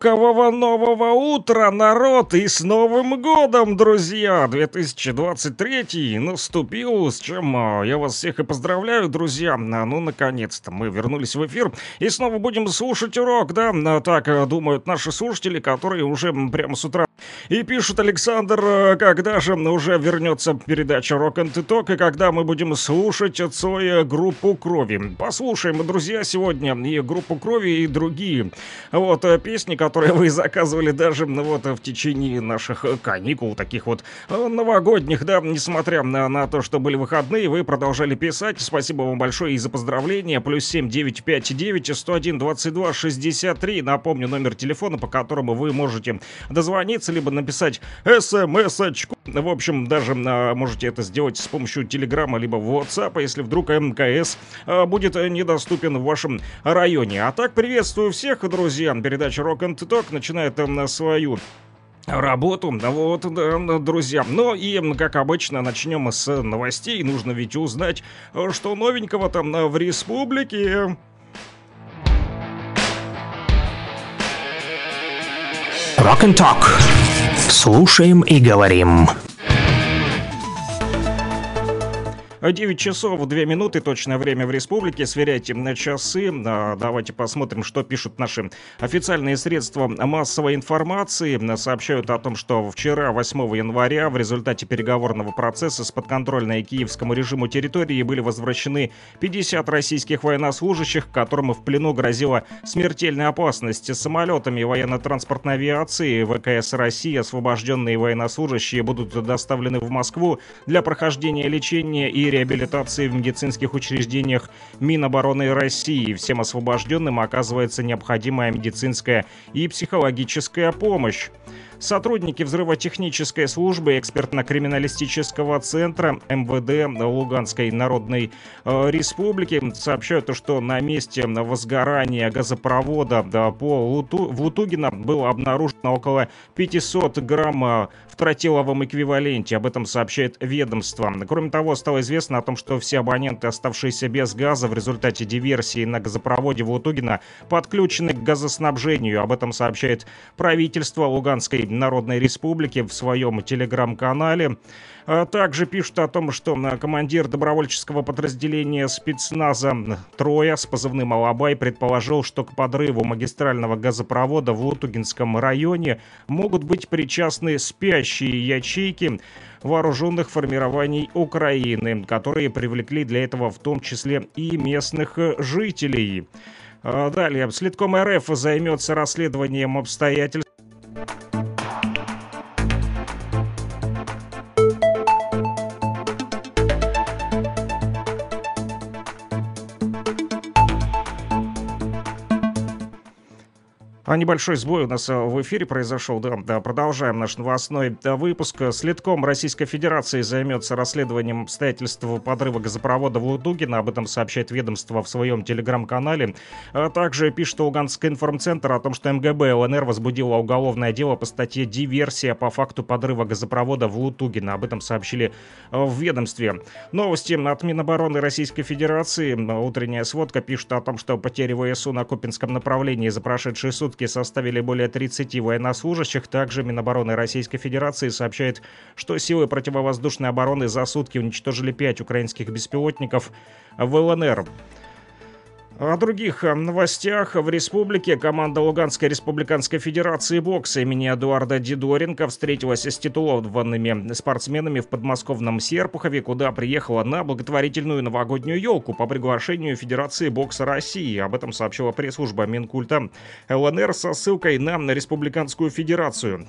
Рокового нового утра, народ, и с Новым годом, друзья! 2023 наступил, с чем а, я вас всех и поздравляю, друзья. А, ну, наконец-то мы вернулись в эфир и снова будем слушать урок, да? А, так а, думают наши слушатели, которые уже прямо с утра и пишут Александр, а, когда же уже вернется передача Rock and Talk, и когда мы будем слушать Цоя группу крови. Послушаем, друзья, сегодня и группу крови, и другие вот э, песни, которые вы заказывали даже ну, вот в течение наших каникул, таких вот э, новогодних, да, несмотря на, на то, что были выходные, вы продолжали писать. Спасибо вам большое и за поздравления. Плюс 7 959 101 22 63. Напомню, номер телефона, по которому вы можете дозвониться, либо написать смс-очку. В общем, даже а, можете это сделать с помощью Телеграма, либо WhatsApp, если вдруг МКС а, будет недоступен в вашем районе. А так, приветствую всех, друзья. Передача Rock and Talk начинает на свою работу. Вот, да, друзья. Ну и, как обычно, начнем с новостей. Нужно ведь узнать, что новенького там в республике. Rock and Talk. Слушаем и говорим. 9 часов 2 минуты, точное время в республике. Сверяйте на часы. А, давайте посмотрим, что пишут наши официальные средства массовой информации. Сообщают о том, что вчера, 8 января, в результате переговорного процесса с подконтрольной киевскому режиму территории были возвращены 50 российских военнослужащих, которым в плену грозила смертельная опасность. Самолетами военно-транспортной авиации ВКС России освобожденные военнослужащие будут доставлены в Москву для прохождения лечения и реабилитации в медицинских учреждениях Минобороны России. Всем освобожденным оказывается необходимая медицинская и психологическая помощь. Сотрудники взрывотехнической службы экспертно-криминалистического центра МВД Луганской Народной э, Республики сообщают, что на месте возгорания газопровода по Луту, в Лутугино было обнаружено около 500 грамм в тротиловом эквиваленте. Об этом сообщает ведомство. Кроме того, стало известно о том, что все абоненты, оставшиеся без газа в результате диверсии на газопроводе в Лутугино, подключены к газоснабжению. Об этом сообщает правительство Луганской Народной Республики в своем телеграм-канале. А также пишут о том, что командир добровольческого подразделения спецназа Троя с позывным «Алабай» предположил, что к подрыву магистрального газопровода в Лутугинском районе могут быть причастны спящие ячейки вооруженных формирований Украины, которые привлекли для этого в том числе и местных жителей. А далее, следком РФ займется расследованием обстоятельств А небольшой сбой у нас э, в эфире произошел, да, да, продолжаем наш новостной выпуск. Следком Российской Федерации займется расследованием обстоятельств подрыва газопровода в Лудугино, об этом сообщает ведомство в своем телеграм-канале. А также пишет Луганский информцентр о том, что МГБ ЛНР возбудила уголовное дело по статье «Диверсия» по факту подрыва газопровода в Лутугино. Об этом сообщили э, в ведомстве. Новости от Минобороны Российской Федерации. Утренняя сводка пишет о том, что потери ВСУ на Купинском направлении за прошедшие сутки сутки составили более 30 военнослужащих. Также Минобороны Российской Федерации сообщает, что силы противовоздушной обороны за сутки уничтожили 5 украинских беспилотников в ЛНР. О других э, новостях в республике команда Луганской республиканской федерации бокса имени Эдуарда Дидоренко встретилась с титулованными спортсменами в подмосковном Серпухове, куда приехала на благотворительную новогоднюю елку по приглашению Федерации бокса России. Об этом сообщила пресс-служба Минкульта ЛНР со ссылкой на Республиканскую федерацию.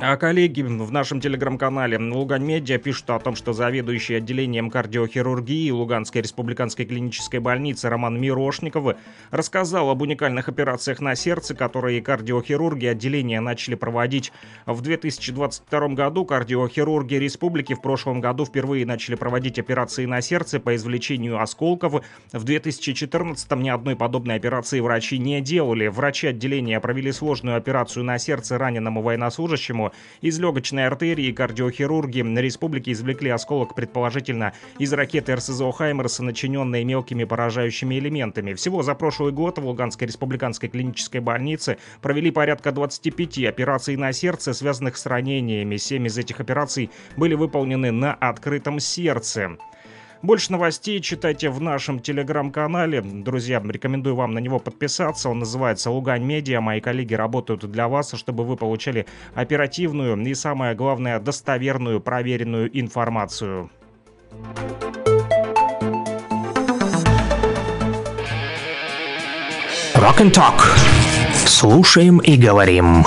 А коллеги в нашем телеграм-канале Лугань Медиа пишут о том, что заведующий отделением кардиохирургии Луганской республиканской клинической больницы Роман Мирошников рассказал об уникальных операциях на сердце, которые кардиохирурги отделения начали проводить в 2022 году. Кардиохирурги республики в прошлом году впервые начали проводить операции на сердце по извлечению осколков. В 2014 ни одной подобной операции врачи не делали. Врачи отделения провели сложную операцию на сердце раненому военнослужащему, из легочной артерии кардиохирурги на республике извлекли осколок, предположительно, из ракеты РСЗО «Хаймерс», начиненной мелкими поражающими элементами. Всего за прошлый год в Луганской республиканской клинической больнице провели порядка 25 операций на сердце, связанных с ранениями. Семь из этих операций были выполнены на открытом сердце. Больше новостей читайте в нашем телеграм-канале. Друзья, рекомендую вам на него подписаться. Он называется «Лугань Медиа». Мои коллеги работают для вас, чтобы вы получали оперативную и, самое главное, достоверную, проверенную информацию. Rock and Talk. Слушаем и говорим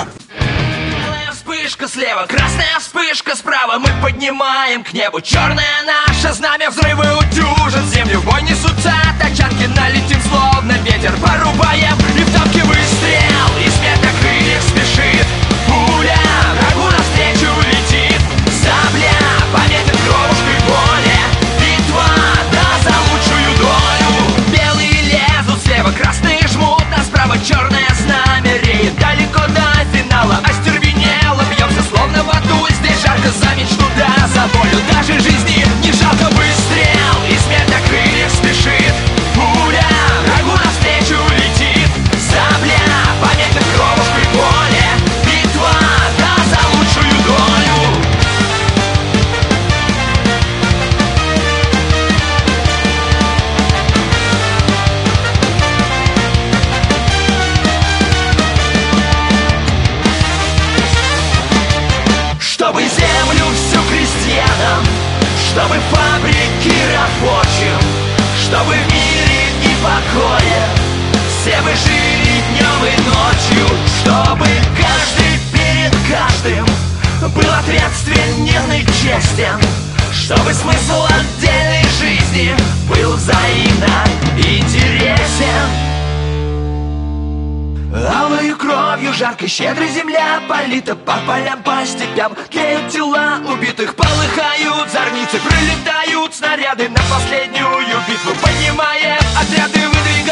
вспышка слева, красная вспышка справа. Мы поднимаем к небу черное наше знамя Взрывы утюжат землю, бой несутся тачанки Налетим словно ветер, порубаем И в топке выстрел, и смерть на крыльях спешит Пуля. Врагу навстречу летит Сабля пометит кровушкой боли Битва, да, за лучшую долю. Белые лезут слева, красные жмут Нас справа черное Жарко за мечту, да, за волю Даже жизни. Не жалко выстрел Был ответственен и честен Чтобы смысл отдельной жизни Был взаимно интересен Алою кровью жарко щедрой земля Полита по полям, по степям Тлеют тела убитых, полыхают зорницы Прилетают снаряды на последнюю битву. Поднимаем отряды, выдвигаем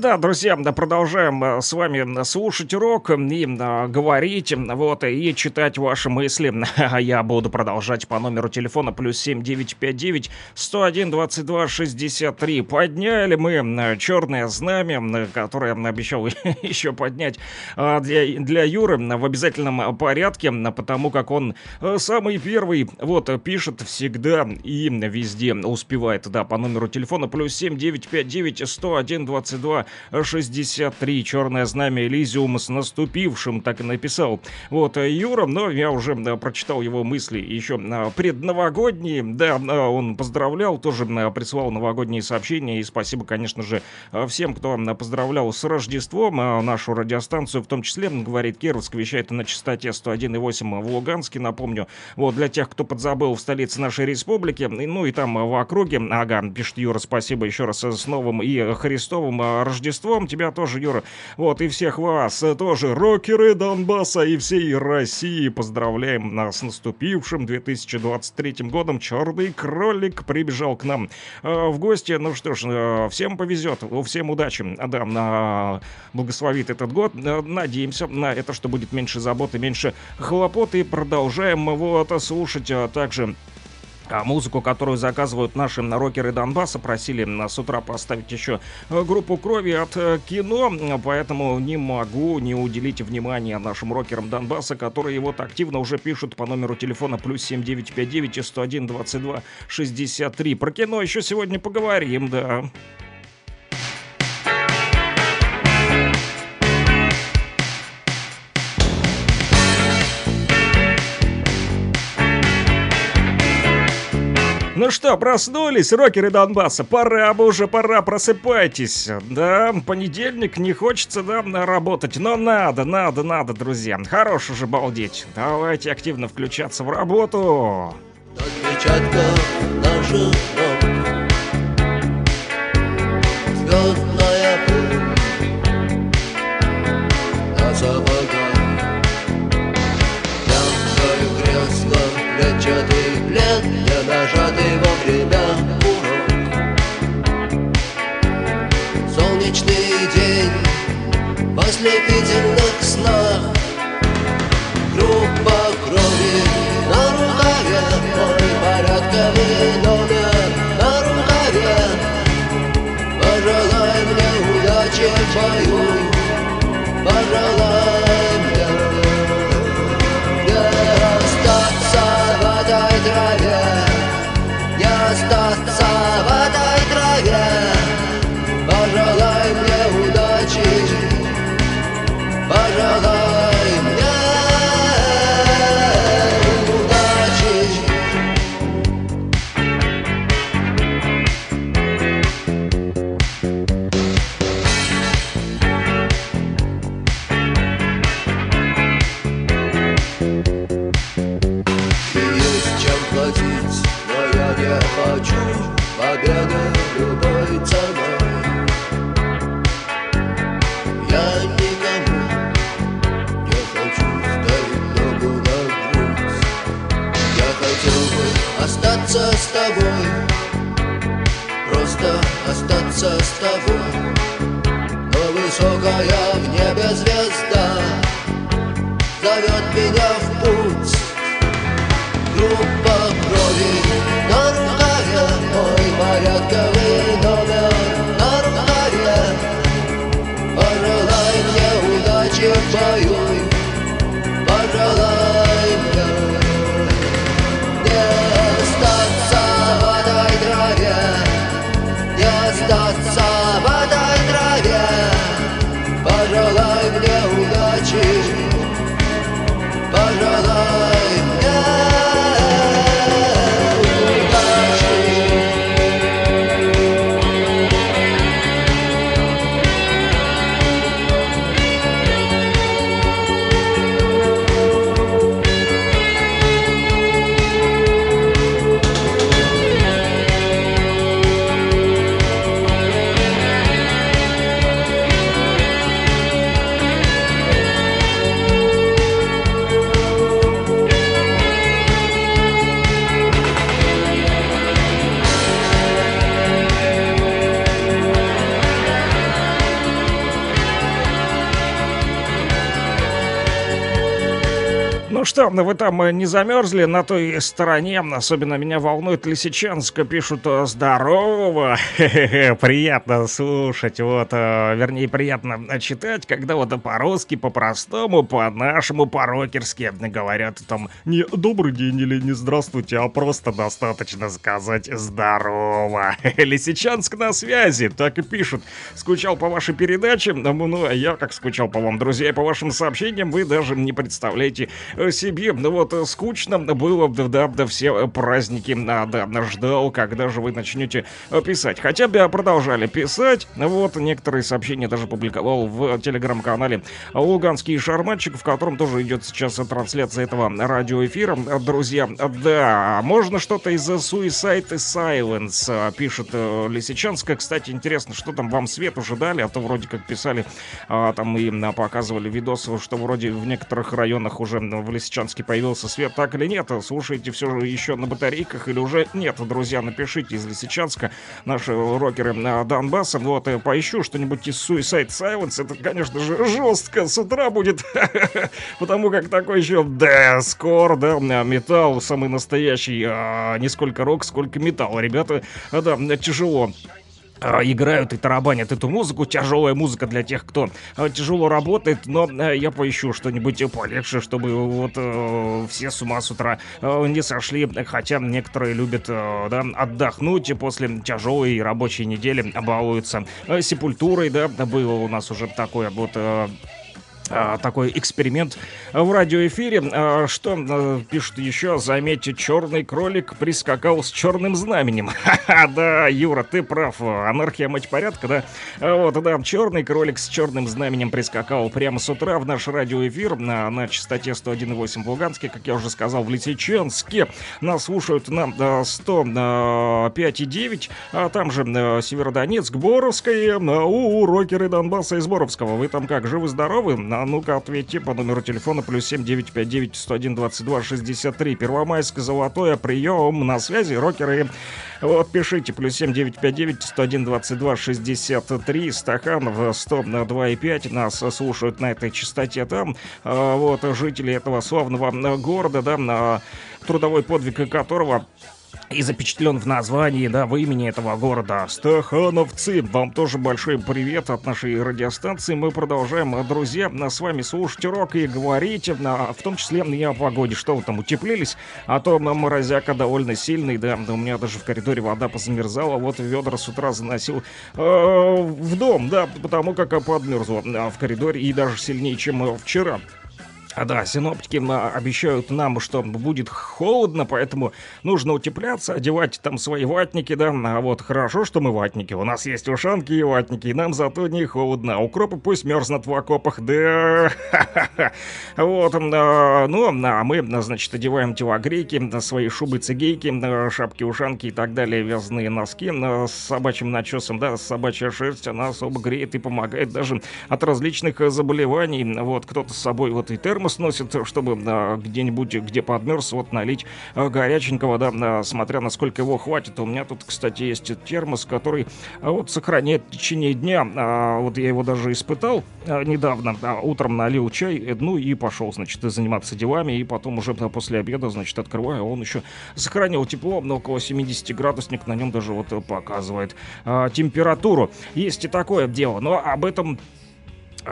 Да, друзья, продолжаем э, с вами слушать рок и а, говорить, вот, и читать ваши мысли. А я буду продолжать по номеру телефона плюс 7959 101 22 63. Подняли мы черное знамя, которое обещал еще поднять а, для, для Юры в обязательном порядке, потому как он э, самый первый, вот, пишет всегда и везде успевает, да, по номеру телефона плюс 7959 101 22 63. Черное знамя Элизиум с наступившим, так и написал. Вот, э, Юра, но я уже э, прочитал его мысли еще э, предновогодние. Да, он поздравлял, тоже присылал новогодние сообщения. И спасибо, конечно же, всем, кто поздравлял с Рождеством. Нашу радиостанцию в том числе, говорит Кировск, вещает на частоте 101,8 в Луганске, напомню. Вот, для тех, кто подзабыл в столице нашей республики, ну и там в округе. Ага, пишет Юра, спасибо еще раз с новым и Христовым э, Рождеством тебя тоже, Юра. Вот, и всех вас тоже, рокеры Донбасса и всей России. Поздравляем нас с наступившим 2023 годом. Черный кролик прибежал к нам э, в гости. Ну что ж, э, всем повезет, всем удачи. Да, на благословит этот год. Э, надеемся на это, что будет меньше заботы, меньше хлопот. И продолжаем вот слушать также а музыку, которую заказывают наши рокеры Донбасса, просили с утра поставить еще э, группу крови от э, кино, поэтому не могу не уделить внимания нашим рокерам Донбасса, которые вот активно уже пишут по номеру телефона плюс 7959 и 101 22 63. Про кино еще сегодня поговорим, да. Ну что, проснулись, рокеры Донбасса? Пора бы уже, пора, просыпайтесь. Да, понедельник, не хочется, да, работать, но надо, надо, надо, друзья. Хорош уже балдеть. Давайте активно включаться в работу. Отпечатка наших Звездная ослепительных снах Группа крови на рукаве Мой порядковый номер на рукаве Пожелай мне удачи в Высокая в небе звезда Зовет меня в путь. Группа что, вы там э, не замерзли на той стороне? Особенно меня волнует Лисичанск. Пишут э, «Здорово!» Приятно слушать, вот, э, вернее, приятно читать, когда вот по-русски, по-простому, по-нашему, по-рокерски говорят там не «добрый день» или «не здравствуйте», а просто достаточно сказать «здорово». Лисичанск на связи, так и пишут. Скучал по вашей передаче, ну, а я как скучал по вам, друзья, по вашим сообщениям, вы даже не представляете себе, ну вот скучно было, да, да, все праздники, а, да, ждал, когда же вы начнете писать. Хотя бы продолжали писать, вот, некоторые сообщения даже публиковал в телеграм-канале Луганский шарманчик, в котором тоже идет сейчас трансляция этого радиоэфира. Друзья, да, можно что-то из Suicide Silence, пишет Лисичанска. Кстати, интересно, что там вам свет уже дали, а то вроде как писали, а, там и показывали видосы, что вроде в некоторых районах уже в Лисичанске появился свет, так или нет? Слушаете все же еще на батарейках или уже нет? Друзья, напишите из Лисичанска, наши рокеры Донбасса, вот, поищу что-нибудь из Suicide Silence, это, конечно же, жестко с утра будет, потому как такой еще дескор, да, металл самый настоящий, а не сколько рок, сколько металл, ребята, да, тяжело играют и тарабанят эту музыку. Тяжелая музыка для тех, кто а, тяжело работает, но а, я поищу что-нибудь полегче, чтобы вот э, все с ума с утра э, не сошли. Хотя некоторые любят э, да, отдохнуть после тяжелой рабочей недели, балуются сепультурой, да, было у нас уже такое вот такой эксперимент в радиоэфире. А, что а, пишут еще? Заметьте, черный кролик прискакал с черным знаменем. Да, Юра, ты прав. Анархия мать порядка, да? Вот, да, черный кролик с черным знаменем прискакал прямо с утра в наш радиоэфир на, на частоте 101.8 в Луганске, как я уже сказал, в Лисичанске. Нас слушают на 105.9, а там же Северодонецк, Боровская, у, рокеры Донбасса из Боровского. Вы там как, живы-здоровы? А ну-ка, ответьте по номеру телефона плюс 7959 101 22 63. Первомайск, Золотое, прием, на связи, рокеры. Вот, пишите, плюс 7959 101 22 63. Стаханов 102,5. Нас слушают на этой частоте там. А, вот, жители этого славного города, да, на трудовой подвиг которого и запечатлен в названии, да, в имени этого города Стахановцы. Вам тоже большой привет от нашей радиостанции. Мы продолжаем, друзья, с вами слушать рок и говорить, в том числе и о погоде. Что вы там, утеплились? А то морозяка довольно сильный, да, у меня даже в коридоре вода позамерзала, вот ведра с утра заносил э, в дом, да, потому как подмерзла в коридоре и даже сильнее, чем вчера. А да, синоптики обещают нам, что будет холодно, поэтому нужно утепляться, одевать там свои ватники, да. А вот хорошо, что мы ватники. У нас есть ушанки и ватники, и нам зато не холодно. А укропы пусть мерзнут в окопах, да. Вот, а, ну, а мы, значит, одеваем телогрейки, свои шубы-цигейки, шапки-ушанки и так далее, вязаные носки с собачьим начесом, да, собачья шерсть, она особо греет и помогает даже от различных заболеваний. Вот, кто-то с собой вот и термос термос носит, чтобы а, где-нибудь, где подмерз, вот налить а, горяченького, да, а, смотря насколько его хватит. У меня тут, кстати, есть термос, который вот сохраняет в течение дня. Вот я его даже испытал недавно. Утром налил чай, ну и пошел, значит, заниматься делами. И потом уже после обеда, значит, открываю, он еще сохранил тепло, но около 70 градусник на нем даже вот показывает температуру. Есть и такое дело, но об этом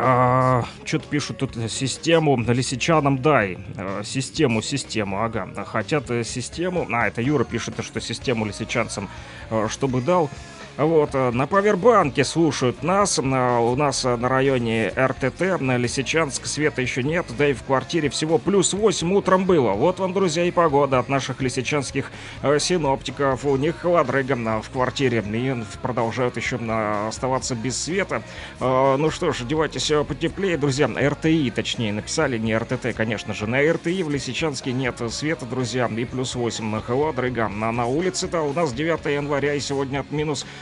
а, Что-то пишут тут систему лисичанам дай. А, систему, систему, ага. Хотят э, систему. А, это Юра пишет, что систему лисичанцам, а, чтобы дал. Вот, э, на Павербанке слушают нас. На, у нас э, на районе РТТ, на Лисичанск, света еще нет. Да и в квартире всего плюс 8 утром было. Вот вам, друзья, и погода от наших лисичанских э, синоптиков. У них холодрыга на, в квартире. И продолжают еще на, оставаться без света. Э, ну что ж, одевайтесь э, потеплее, друзья. РТИ, точнее, написали, не РТТ, конечно же. На РТИ в Лисичанске нет света, друзья. И плюс 8 на холодрыга. На, на улице-то у нас 9 января и сегодня от минус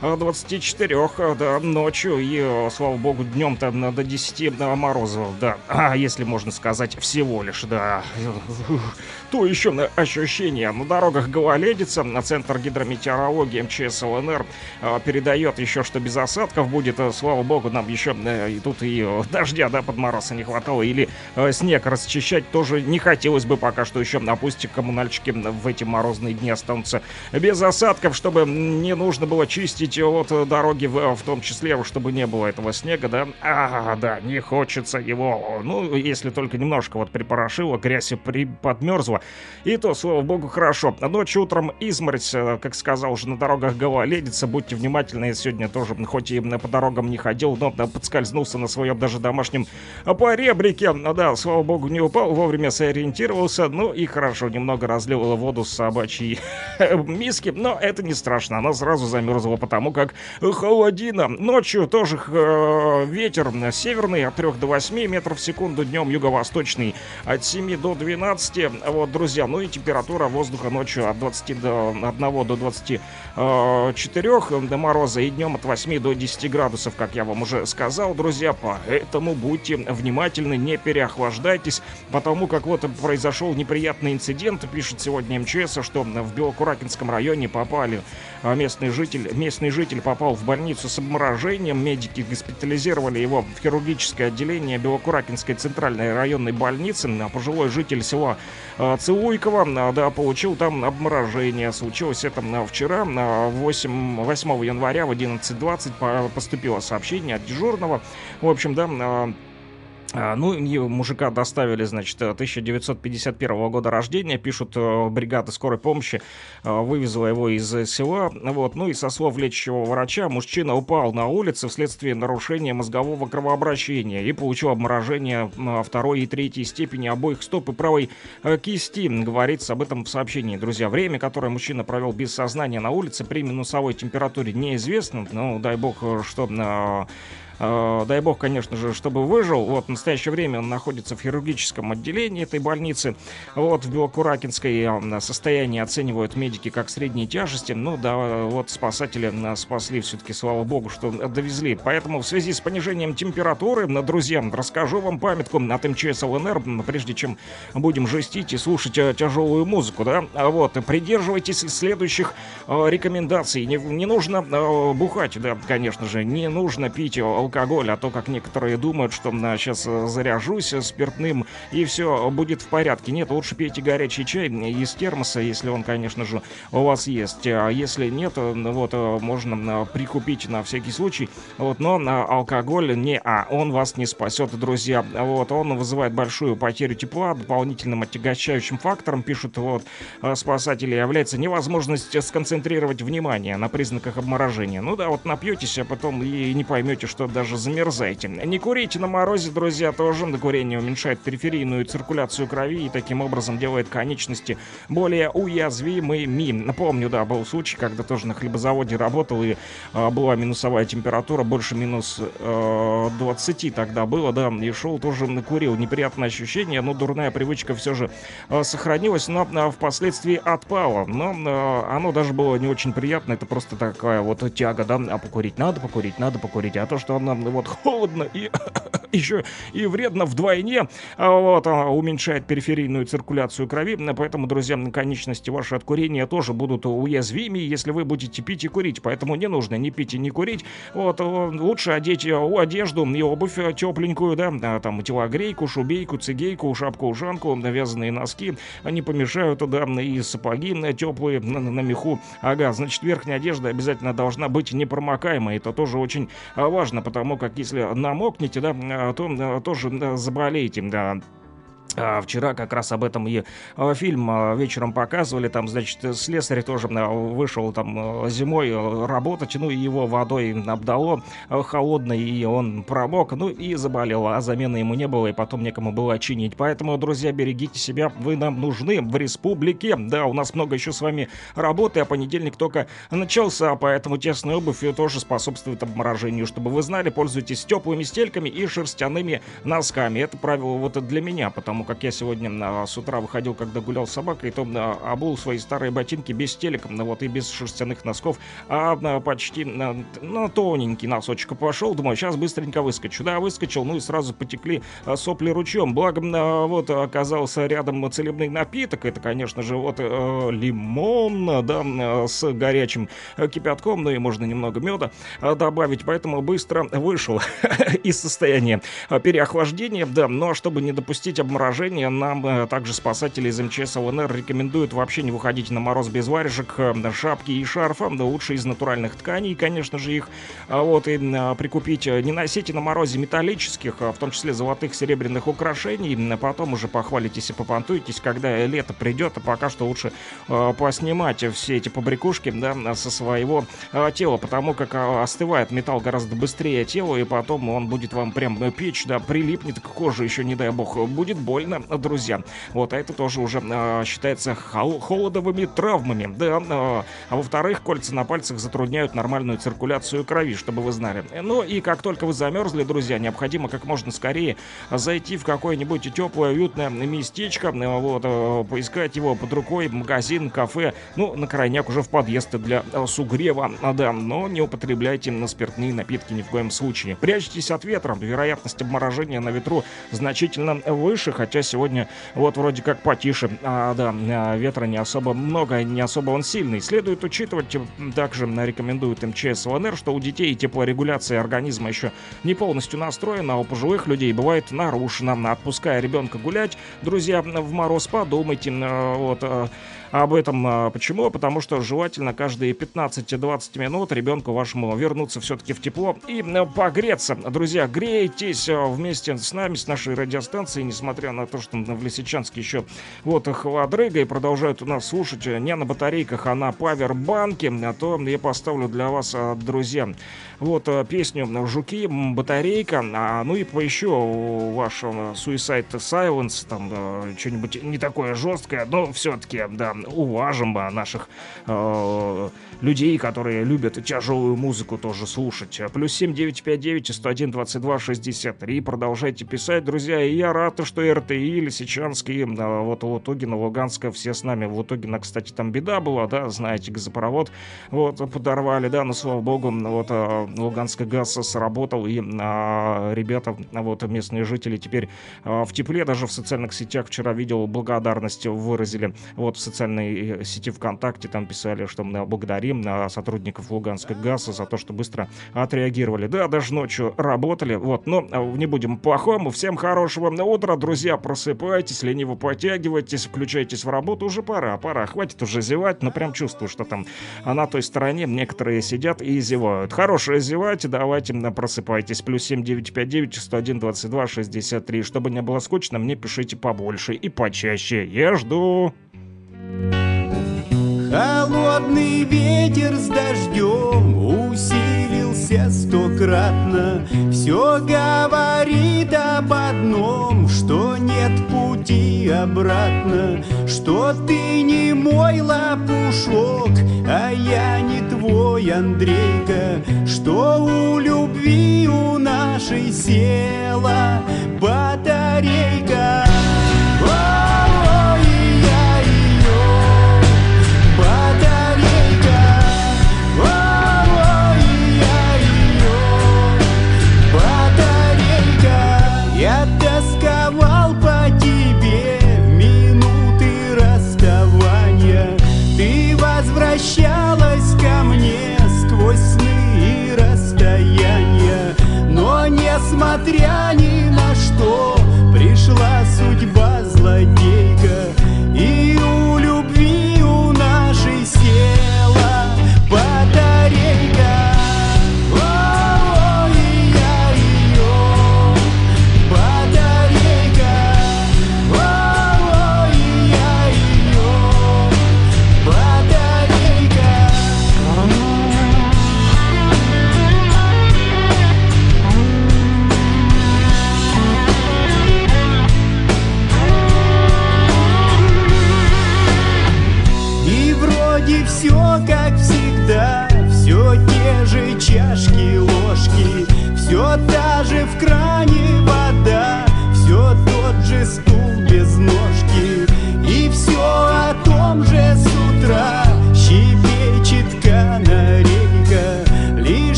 24 э, да, ночью и, э, слава богу, днем-то до 10 да, морозов, да, а, если можно сказать, всего лишь, да. То еще на ощущение. На дорогах гололедица, на Центр гидрометеорологии МЧС ЛНР э, передает еще, что без осадков будет, слава богу, нам еще и тут и дождя, да, под мороза не хватало, или снег расчищать тоже не хотелось бы пока что еще, пусть коммунальщики в эти морозные дни останутся без осадков, чтобы не нужно было чистить чистить вот дороги, в, в том числе, чтобы не было этого снега, да? А, да, не хочется его. Ну, если только немножко вот припорошило, грязь при, подмерзла. И то, слава богу, хорошо. Ночью, утром изморозь, как сказал уже на дорогах гололедица. Будьте внимательны, сегодня тоже, хоть и по дорогам не ходил, но подскользнулся на своем даже домашнем поребрике. Да, слава богу, не упал, вовремя сориентировался. Ну и хорошо, немного разлил воду с собачьей миски, но это не страшно. Она сразу замерзла, потому как холодина. Ночью тоже э, ветер северный от 3 до 8 метров в секунду, днем юго-восточный от 7 до 12. Вот, друзья, ну и температура воздуха ночью от 20 до 1 до 24 э, до мороза и днем от 8 до 10 градусов, как я вам уже сказал, друзья. Поэтому будьте внимательны, не переохлаждайтесь, потому как вот произошел неприятный инцидент, пишет сегодня МЧС, что в Белокуракинском районе попали а местный житель, местный житель попал в больницу с обморожением. Медики госпитализировали его в хирургическое отделение Белокуракинской центральной районной больницы. А пожилой житель села а, Целуйково да, получил там обморожение. Случилось это вчера, 8, 8 января в 11.20 поступило сообщение от дежурного. В общем, да, ну, и мужика доставили, значит, 1951 года рождения, пишут э, бригады скорой помощи, э, вывезла его из села, вот, ну и со слов лечащего врача, мужчина упал на улице вследствие нарушения мозгового кровообращения и получил обморожение второй и третьей степени обоих стоп и правой э, кисти, говорится об этом в сообщении, друзья. Время, которое мужчина провел без сознания на улице при минусовой температуре неизвестно, ну, дай бог, что дай бог, конечно же, чтобы выжил. Вот, в настоящее время он находится в хирургическом отделении этой больницы. Вот, в Белокуракинской э, состоянии оценивают медики как средней тяжести. Ну, да, вот спасатели э, спасли все-таки, слава богу, что довезли. Поэтому в связи с понижением температуры, друзья, расскажу вам памятку от МЧС ЛНР, прежде чем будем жестить и слушать тяжелую музыку, да. Вот, придерживайтесь следующих рекомендаций. Не, не нужно бухать, да, конечно же, не нужно пить алкоголь, а то, как некоторые думают, что сейчас э, заряжусь спиртным и все будет в порядке. Нет, лучше пейте горячий чай из термоса, если он, конечно же, у вас есть. А если нет, э, вот э, можно прикупить на всякий случай. Вот, но алкоголь не, а он вас не спасет, друзья. Вот, он вызывает большую потерю тепла, дополнительным отягощающим фактором, пишут вот спасатели, является невозможность сконцентрировать внимание на признаках обморожения. Ну да, вот напьетесь, а потом и не поймете, что даже замерзайте. Не курите на морозе, друзья, тоже. Курение уменьшает периферийную циркуляцию крови и таким образом делает конечности более уязвимыми. Напомню, да, был случай, когда тоже на хлебозаводе работал и э, была минусовая температура, больше минус э, 20 тогда было, да, и шел тоже курил. Неприятное ощущение, но дурная привычка все же э, сохранилась, но э, впоследствии отпала. Но э, оно даже было не очень приятно, это просто такая вот тяга, да, а покурить надо, покурить надо, покурить. А то, что он нам вот холодно и еще и вредно вдвойне, а вот, а, уменьшает периферийную циркуляцию крови, поэтому, друзья, конечности ваши от курения тоже будут уязвимы, если вы будете пить и курить, поэтому не нужно ни пить и не курить, вот, лучше одеть одежду и обувь тепленькую, да, там, телогрейку, шубейку, цигейку, шапку-ушанку, навязанные носки, они помешают, да, и сапоги теплые на, на меху, ага, значит, верхняя одежда обязательно должна быть непромокаемой, это тоже очень важно, потому потому как если намокнете, да, а, то тоже заболеете, да, вчера как раз об этом и а, фильм а, вечером показывали. Там, значит, слесарь тоже вышел там зимой работать, ну и его водой обдало холодной, и он промок, ну и заболел, а замены ему не было, и потом некому было чинить. Поэтому, друзья, берегите себя, вы нам нужны в республике. Да, у нас много еще с вами работы, а понедельник только начался, поэтому тесная обувь тоже способствует обморожению. Чтобы вы знали, пользуйтесь теплыми стельками и шерстяными носками. Это правило вот для меня, потому как я сегодня а, с утра выходил, когда гулял с собакой, то а, обул свои старые ботинки без телека, вот и без шерстяных носков, а, а почти на, на тоненький носочек пошел, думаю, сейчас быстренько выскочу. Да, выскочил, ну и сразу потекли сопли ручьем. Благо, вот оказался рядом целебный напиток, это, конечно же, вот э, лимон, да, с горячим кипятком, ну и можно немного меда добавить, поэтому быстро вышел из состояния переохлаждения, да, но чтобы не допустить обморожения морожения. Нам также спасатели из МЧС ЛНР рекомендуют вообще не выходить на мороз без варежек, шапки и шарфа. Да лучше из натуральных тканей, конечно же, их вот и прикупить. Не носите на морозе металлических, в том числе золотых, серебряных украшений. Потом уже похвалитесь и попонтуетесь, когда лето придет. А пока что лучше поснимать все эти побрякушки да, со своего тела, потому как остывает металл гораздо быстрее тела, и потом он будет вам прям печь, да, прилипнет к коже, еще не дай бог, будет больно, друзья. Вот, а это тоже уже э, считается хол- холодовыми травмами, да. Э, а во-вторых, кольца на пальцах затрудняют нормальную циркуляцию крови, чтобы вы знали. Ну и как только вы замерзли, друзья, необходимо как можно скорее зайти в какое-нибудь теплое, уютное местечко, вот, э, поискать его под рукой, магазин, кафе, ну, на крайняк уже в подъезд для сугрева, да, но не употребляйте на спиртные напитки ни в коем случае. Прячьтесь от ветра, вероятность обморожения на ветру значительно выше, хотя сегодня вот вроде как потише, а, да, а, ветра не особо много, не особо он сильный. Следует учитывать, также рекомендует МЧС ЛНР, что у детей теплорегуляция организма еще не полностью настроена, а у пожилых людей бывает нарушена. Отпуская ребенка гулять, друзья, в мороз подумайте, вот, об этом а, почему? Потому что желательно каждые 15-20 минут ребенку вашему вернуться все-таки в тепло и э, погреться. Друзья, грейтесь э, вместе с нами, с нашей радиостанцией, несмотря на то, что в Лисичанске еще вот холодрыга и продолжают у нас слушать не на батарейках, а на павербанке, а то я поставлю для вас, э, друзья, вот песню «Жуки», «Батарейка», а, ну и поищу ваш Suicide Silence, там что-нибудь не такое жесткое, но все-таки, да, уважим наших э, людей, которые любят тяжелую музыку тоже слушать. Плюс 7959 101 22 63. Продолжайте писать, друзья. И я рад, что РТИ, Лисичанский, э, вот Лутугина, Луганска, все с нами. В Лутугина, кстати, там беда была, да, знаете, газопровод вот подорвали, да, но слава богу, вот Луганский газ сработал, и а, ребята, вот местные жители теперь а, в тепле, даже в социальных сетях вчера видел благодарность выразили, вот в официальной э, сети ВКонтакте там писали, что мы благодарим на сотрудников Луганской ГАЗа за то, что быстро отреагировали. Да, даже ночью работали. Вот, но а, не будем плохому. Всем хорошего утра, друзья. Просыпайтесь, лениво подтягивайтесь, включайтесь в работу. Уже пора, пора. Хватит уже зевать. Но прям чувствую, что там на той стороне некоторые сидят и зевают. Зевать. Давайте просыпайтесь. Плюс 7959 101 22 63. Чтобы не было скучно, мне пишите побольше и почаще. Я жду. Холодный ветер с дождем усилился стократно. Все говорит об одном, что нет пути обратно. Что ты не мой лопушок, а я не твой Андрейка. Что у любви у нашей села батарейка. Несмотря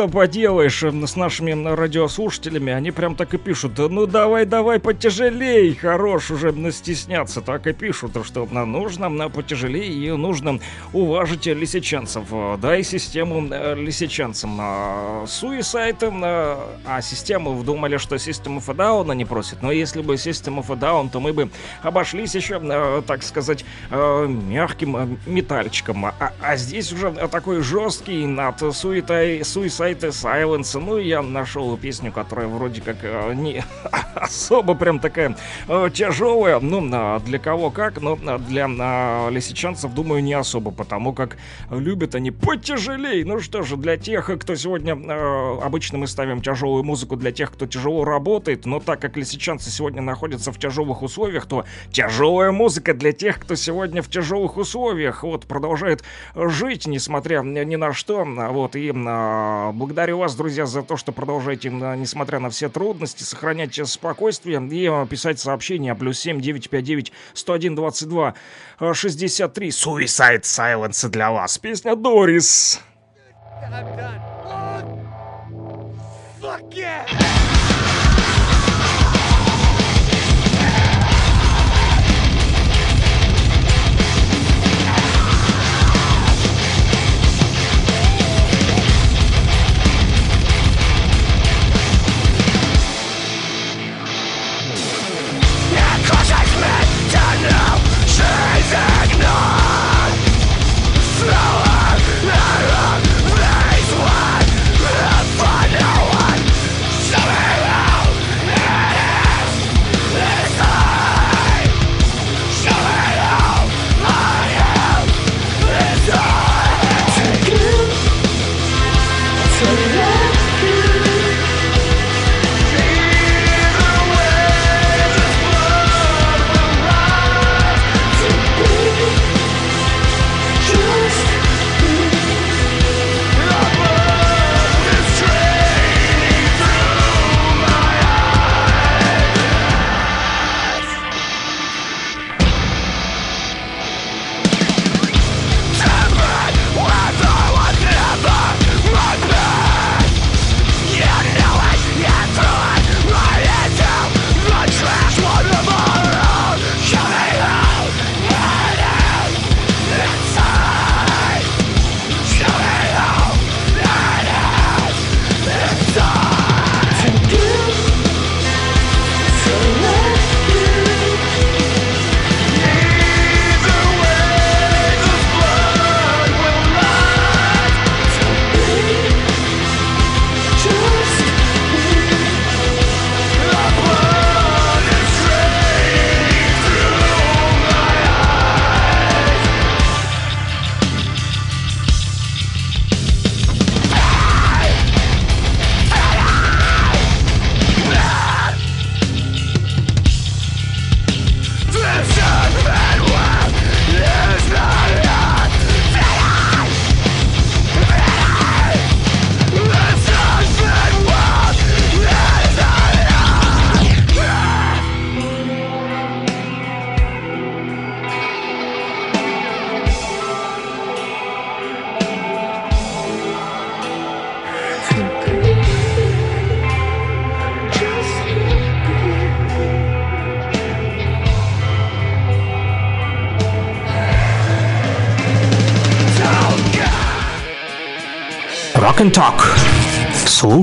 Что-то поделаешь с нашими радиослушателями, они прям так и пишут. Ну, давай, давай, потяжелей, хорош уже стесняться. Так и пишут, что нужно потяжелее и нужно уважить лисичанцев. Дай систему лисичанцам. Суисайт, а систему думали, что a Down не просит. Но если бы a Down, то мы бы обошлись еще, так сказать, мягким метальчиком. А, а здесь уже такой жесткий над суетой Suicide Silence. Ну, я нашел песню, которая вроде как э, не особо прям такая э, тяжелая. Ну, для кого как, но для э, лисичанцев, думаю, не особо, потому как любят они потяжелей. Ну что же, для тех, кто сегодня... Обычно мы ставим тяжелую музыку для тех, кто тяжело работает, но так как лисичанцы сегодня находятся в тяжелых условиях, то тяжелая музыка для тех, кто сегодня в тяжелых условиях, вот, продолжает жить, несмотря ни на что, вот, и а, благодарю вас, друзья, за то, что продолжаете, несмотря на все трудности, сохранять спокойствие и а, писать сообщения плюс 7 959 101 22 63 Suicide Silence для вас. Песня Дорис. Fuck yeah!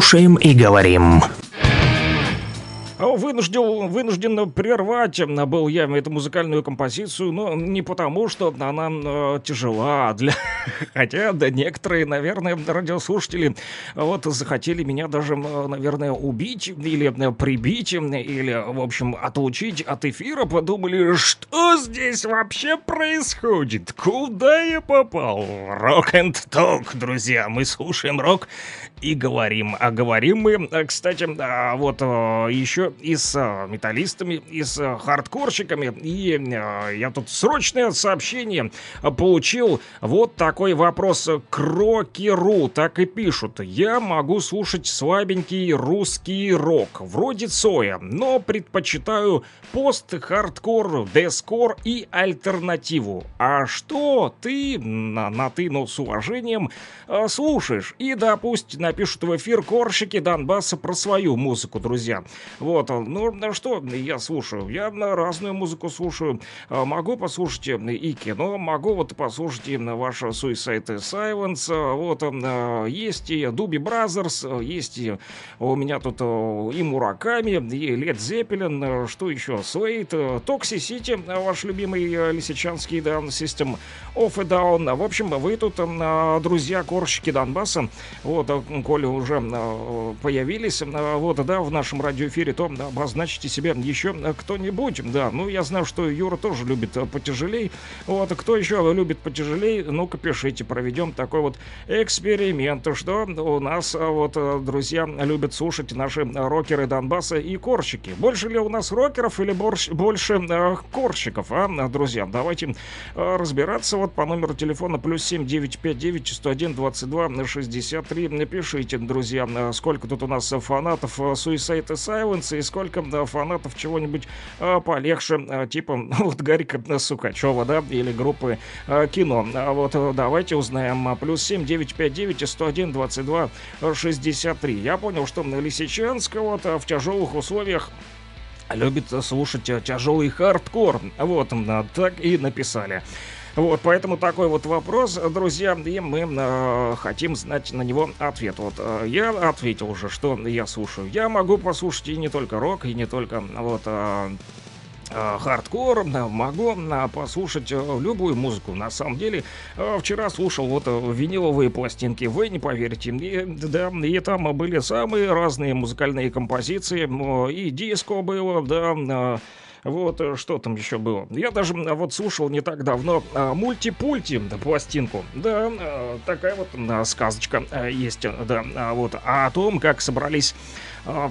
Слушаем и говорим. Вынужден, вынужден прервать был я эту музыкальную композицию, но не потому, что она э, тяжела, а для... хотя да, некоторые, наверное, радиослушатели вот захотели меня даже, наверное, убить или прибить, или, в общем, отлучить от эфира, подумали, что здесь вообще происходит, куда я попал? Рок and Talk, друзья, мы слушаем рок и говорим. А говорим мы, э, кстати, а, вот э, еще и с э, металлистами, и с хардкорщиками. И я тут срочное сообщение получил. Вот такой вопрос к рокеру. Так и пишут. Я могу слушать слабенький русский рок, вроде Цоя, но предпочитаю пост-хардкор, дескор и альтернативу. А что ты, на, на ты, но с уважением, слушаешь? И, допустим, напишут в эфир корщики Донбасса про свою музыку, друзья. Вот, ну, что я слушаю? Я разную музыку слушаю. Могу послушать и кино, могу вот послушать и ваш Suicide Silence. Вот, есть и Дуби Brothers, есть и у меня тут и Мураками, и Лед Зеппелин, что еще? Слейт, Toxicity, ваш любимый лисичанский, да, System of a Down. В общем, вы тут, друзья, корщики Донбасса, вот, коли уже появились, вот, да, в нашем радиоэфире, то обозначите себе еще кто-нибудь, да. Ну, я знаю, что Юра тоже любит потяжелей. Вот, кто еще любит потяжелей, ну-ка пишите, проведем такой вот эксперимент, что у нас, вот, друзья, любят слушать наши рокеры Донбасса и корщики. Больше ли у нас рокеров или борщ, больше э, корщиков, а, друзья? Давайте э, разбираться вот по номеру телефона плюс 7 959 101 22 63. Напишите, друзья, сколько тут у нас фанатов Suicide Silence и сколько фанатов чего-нибудь э, полегче, э, типа вот Гарика Сукачева, да, или группы э, кино. А вот давайте узнаем. Плюс 7 959 101 22 63. Я понял, что Лисичанск вот в тяжелых условиях любит слушать тяжелый хардкор. Вот, так и написали. Вот, поэтому такой вот вопрос, друзья, и мы э, хотим знать на него ответ. Вот э, я ответил уже, что я слушаю. Я могу послушать и не только рок, и не только вот э, э хардкор, могу послушать э, любую музыку. На самом деле, э, вчера слушал вот виниловые пластинки, вы не поверите. И, да, и там были самые разные музыкальные композиции, и диско было, да, вот, э, что там еще было? Я даже вот слушал не так давно а, мультипульти пластинку. Да, а, такая вот сказочка а, есть, да, а, вот. А о том, как собрались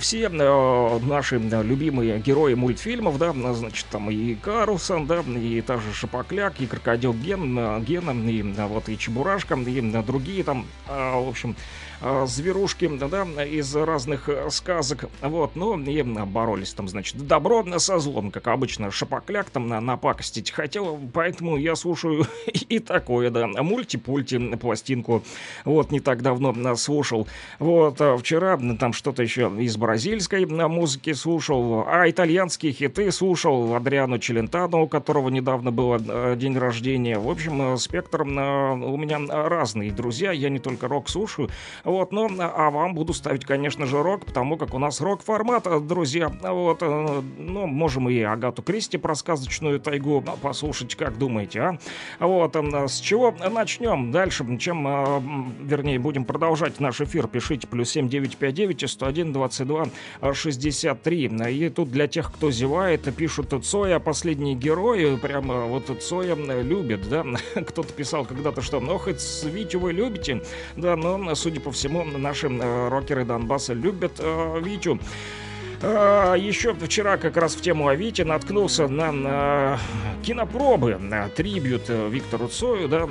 все наши любимые герои мультфильмов, да, значит, там и Карусон, да, и та же Шапокляк, и Крокодил Ген, Гена, и вот и Чебурашка, и другие там, в общем, Э, зверушки, да, из разных э, сказок, вот, ну, и боролись там, значит, добро со злом, как обычно, шапокляк там на, напакостить хотел, поэтому я слушаю и такое, да, мультипульти, пластинку, вот, не так давно слушал, вот, вчера там что-то еще из бразильской музыки слушал, а итальянские хиты слушал, Адриану Челентано, у которого недавно был э, день рождения, в общем, спектр у меня разный, друзья, я не только рок слушаю, вот, ну, а вам буду ставить, конечно же, рок, потому как у нас рок-формат, друзья. Вот, э, ну, можем и Агату Кристи про сказочную тайгу послушать, как думаете, а? Вот, э, с чего начнем дальше, чем, э, вернее, будем продолжать наш эфир. Пишите плюс 7959 101 22 63. И тут для тех, кто зевает, пишут Цоя, последний герой, прямо вот Цоя любит, да? Кто-то писал когда-то, что, ну, хоть Витю вы любите, да, но, судя по всему, наши э, рокеры Донбасса любят э, Витю. А, еще вчера как раз в тему о Вите наткнулся на, на кинопробы, на трибют э, Виктору Цою, да,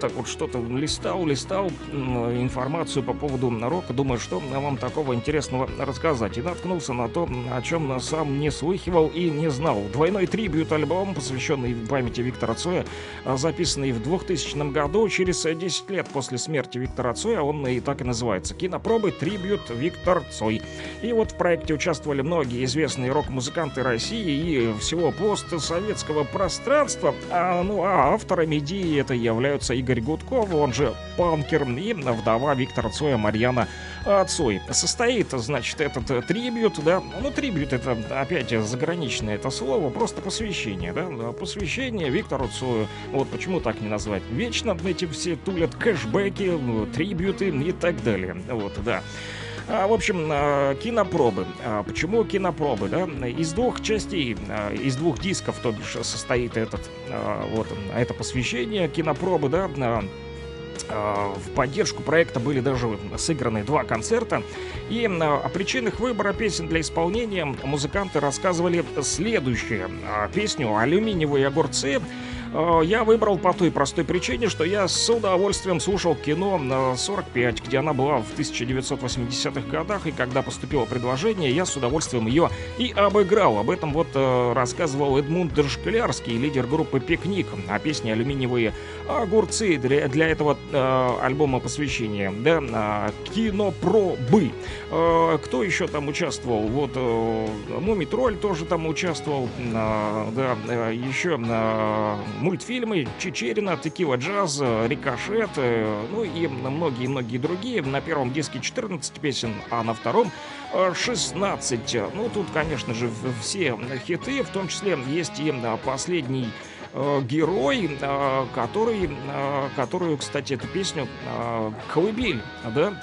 так вот что-то листал, листал информацию по поводу рока, думаю, что вам такого интересного рассказать. И наткнулся на то, о чем сам не слыхивал и не знал. Двойной трибют альбом, посвященный памяти Виктора Цоя, а, записанный в 2000 году, через 10 лет после смерти Виктора Цоя, он и так и называется. Кинопробы трибют Виктор Цой. И вот в проекте участвовал участвовали многие известные рок-музыканты России и всего постсоветского пространства. А, ну, а авторами идеи это являются Игорь Гудков, он же Панкер, и вдова Виктора Цоя Марьяна Цой. Состоит, значит, этот трибют, да, ну, трибют это, опять, заграничное это слово, просто посвящение, да, посвящение Виктору Цою. Вот почему так не назвать? Вечно эти все тулят кэшбэки, трибюты и так далее. Вот, да. А, в общем, а, кинопробы. А, почему кинопробы, да? Из двух частей, а, из двух дисков, то бишь, состоит этот, вот, это посвящение кинопробы, да, в поддержку проекта были даже сыграны два концерта. И о причинах выбора песен для исполнения музыканты рассказывали следующее. Песню «Алюминиевые огурцы» я выбрал по той простой причине, что я с удовольствием слушал кино на 45, где она была в 1980-х годах, и когда поступило предложение, я с удовольствием ее и обыграл. Об этом вот э, рассказывал Эдмунд Дершклярский, лидер группы «Пикник», о песне «Алюминиевые огурцы» для, для этого э, альбома посвящения, да, э, кинопробы. Э, кто еще там участвовал? Вот э, Муми Тролль тоже там участвовал, э, да, э, еще э, мультфильмы Чечерина, Текила Джаз, Рикошет, э, ну и многие-многие другие. На первом диске 14 песен, а на втором 16. Э, ну, тут, конечно же, все хиты, в том числе есть и э, последний герой, который, которую, кстати, эту песню «Колыбель», да,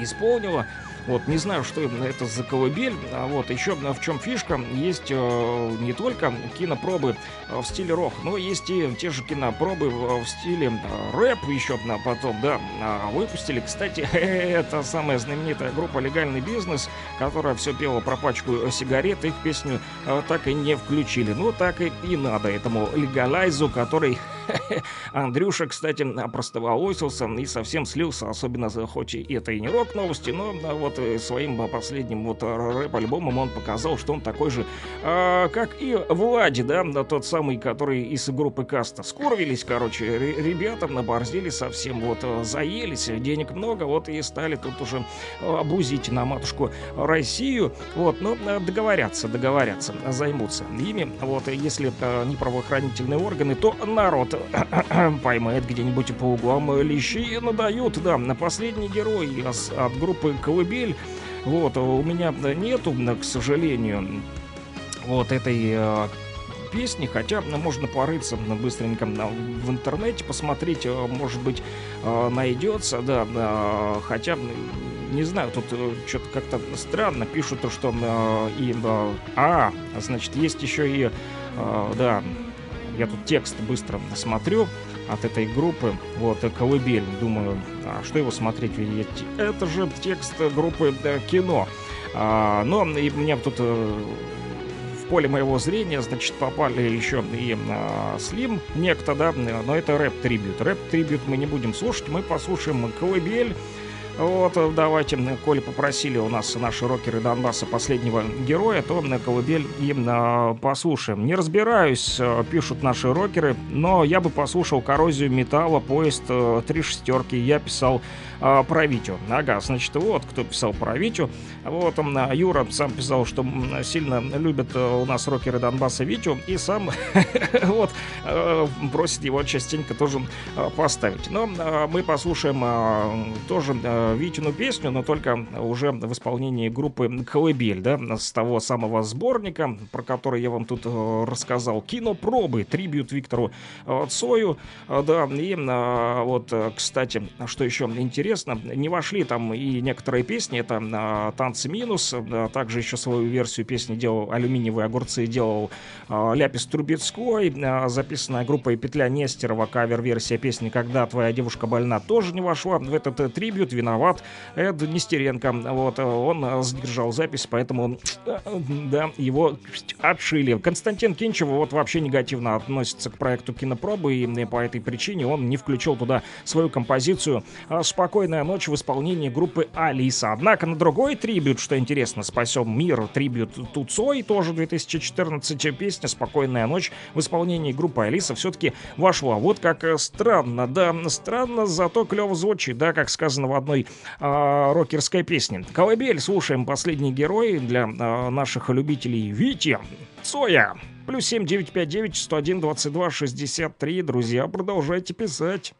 исполнила вот, не знаю, что это за колыбель. А вот, еще в чем фишка, есть э, не только кинопробы э, в стиле рок, но есть и те же кинопробы в, в стиле э, рэп еще а потом, да, э, выпустили. Кстати, это самая знаменитая группа «Легальный бизнес», которая все пела про пачку сигарет, их песню э, так и не включили. Ну, так и, и надо этому легалайзу, который Андрюша, кстати, простоволосился и совсем слился, особенно хоть и это не рок новости, но вот своим последним вот рэп-альбомом он показал, что он такой же, э, как и Влади, да, тот самый, который из группы Каста. Скурвились, короче, ребята наборзили совсем, вот, заелись, денег много, вот и стали тут уже обузить на матушку Россию, вот, но договорятся, договорятся, займутся ими, вот, если не правоохранительные органы, то народ поймает где-нибудь по углам лещи и надают, да, на последний герой от группы Колыбель. Вот, у меня нету, к сожалению, вот этой э, песни, хотя можно порыться быстренько в интернете, посмотреть, э, может быть, э, найдется, да хотя не знаю, тут что-то как-то странно пишут, что и а, значит, есть еще и да, я тут текст быстро смотрю от этой группы. Вот, «Колыбель». Думаю, а что его смотреть? Ведь это же текст группы да, «Кино». А, но и мне тут э, в поле моего зрения, значит, попали еще и а, Слим некто, да, но это рэп-трибют. Рэп-трибют мы не будем слушать, мы послушаем «Колыбель». Вот, давайте, коли попросили у нас наши рокеры Донбасса последнего героя, то на колыбель им э, послушаем. Не разбираюсь, э, пишут наши рокеры, но я бы послушал коррозию металла, поезд э, три шестерки. Я писал э, про Витю. Ага, значит, вот кто писал про Витю. Вот он, э, Юра сам писал, что сильно любят э, у нас рокеры Донбасса Витю, и сам вот э, просит его частенько тоже э, поставить. Но э, мы послушаем э, тоже э, Витину песню, но только уже в исполнении группы «Колыбель», да, с того самого сборника, про который я вам тут э, рассказал. Кинопробы, трибют Виктору э, Цою, э, да, и вот, кстати, что еще интересно, не вошли там и некоторые песни, это «Танцы минус», также еще свою версию песни делал «Алюминиевые огурцы» делал Ляпис Трубецкой, записанная группой Петля Нестерова, кавер-версия песни «Когда твоя девушка больна» тоже не вошла. В этот трибют, виноват Эд Нестеренко. Вот, он сдержал запись, поэтому, да, его отшили. Константин Кинчев вот вообще негативно относится к проекту кинопробы, и по этой причине он не включил туда свою композицию «Спокойная ночь» в исполнении группы Алиса. Однако на другой трибют, что интересно, «Спасем мир», трибют Туцой, тоже 2014 песня «Спокойная ночь» в исполнении группы Алиса все-таки вошла. Вот как странно, да, странно, зато клево звучит, да, как сказано в одной э, рокерской песни. Колыбель слушаем последний герой для э, наших любителей Вити Цоя. Плюс 7 959 101 22 63. Друзья, продолжайте писать.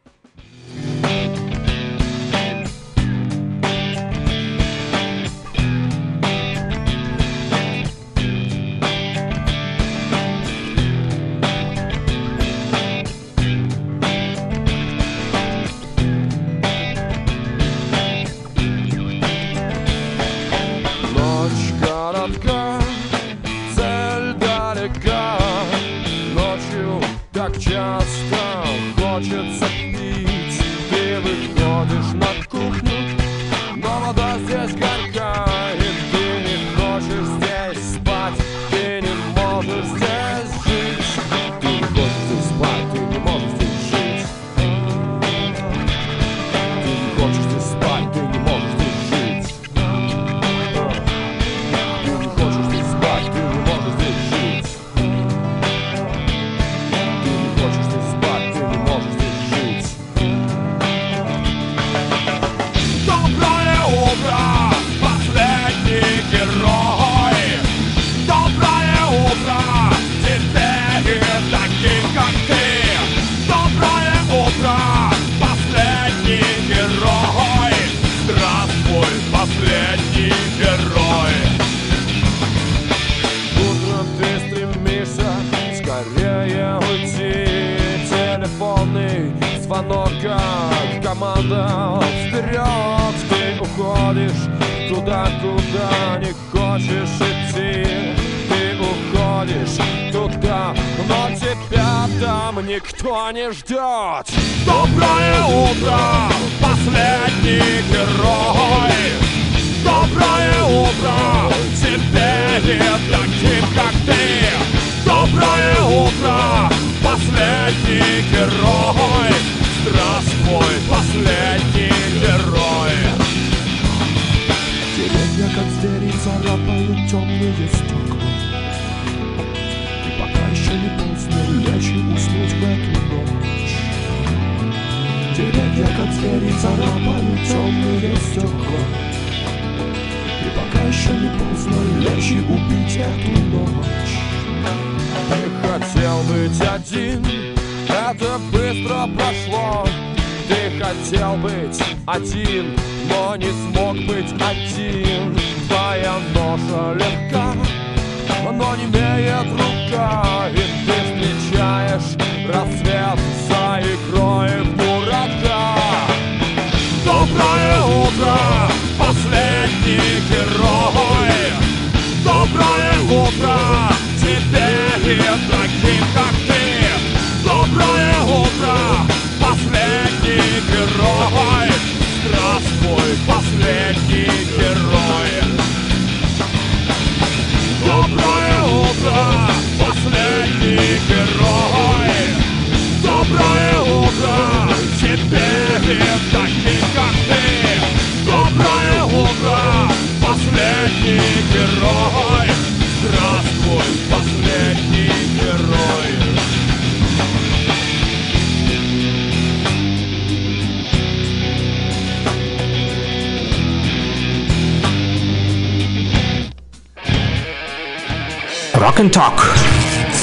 Rock and Talk.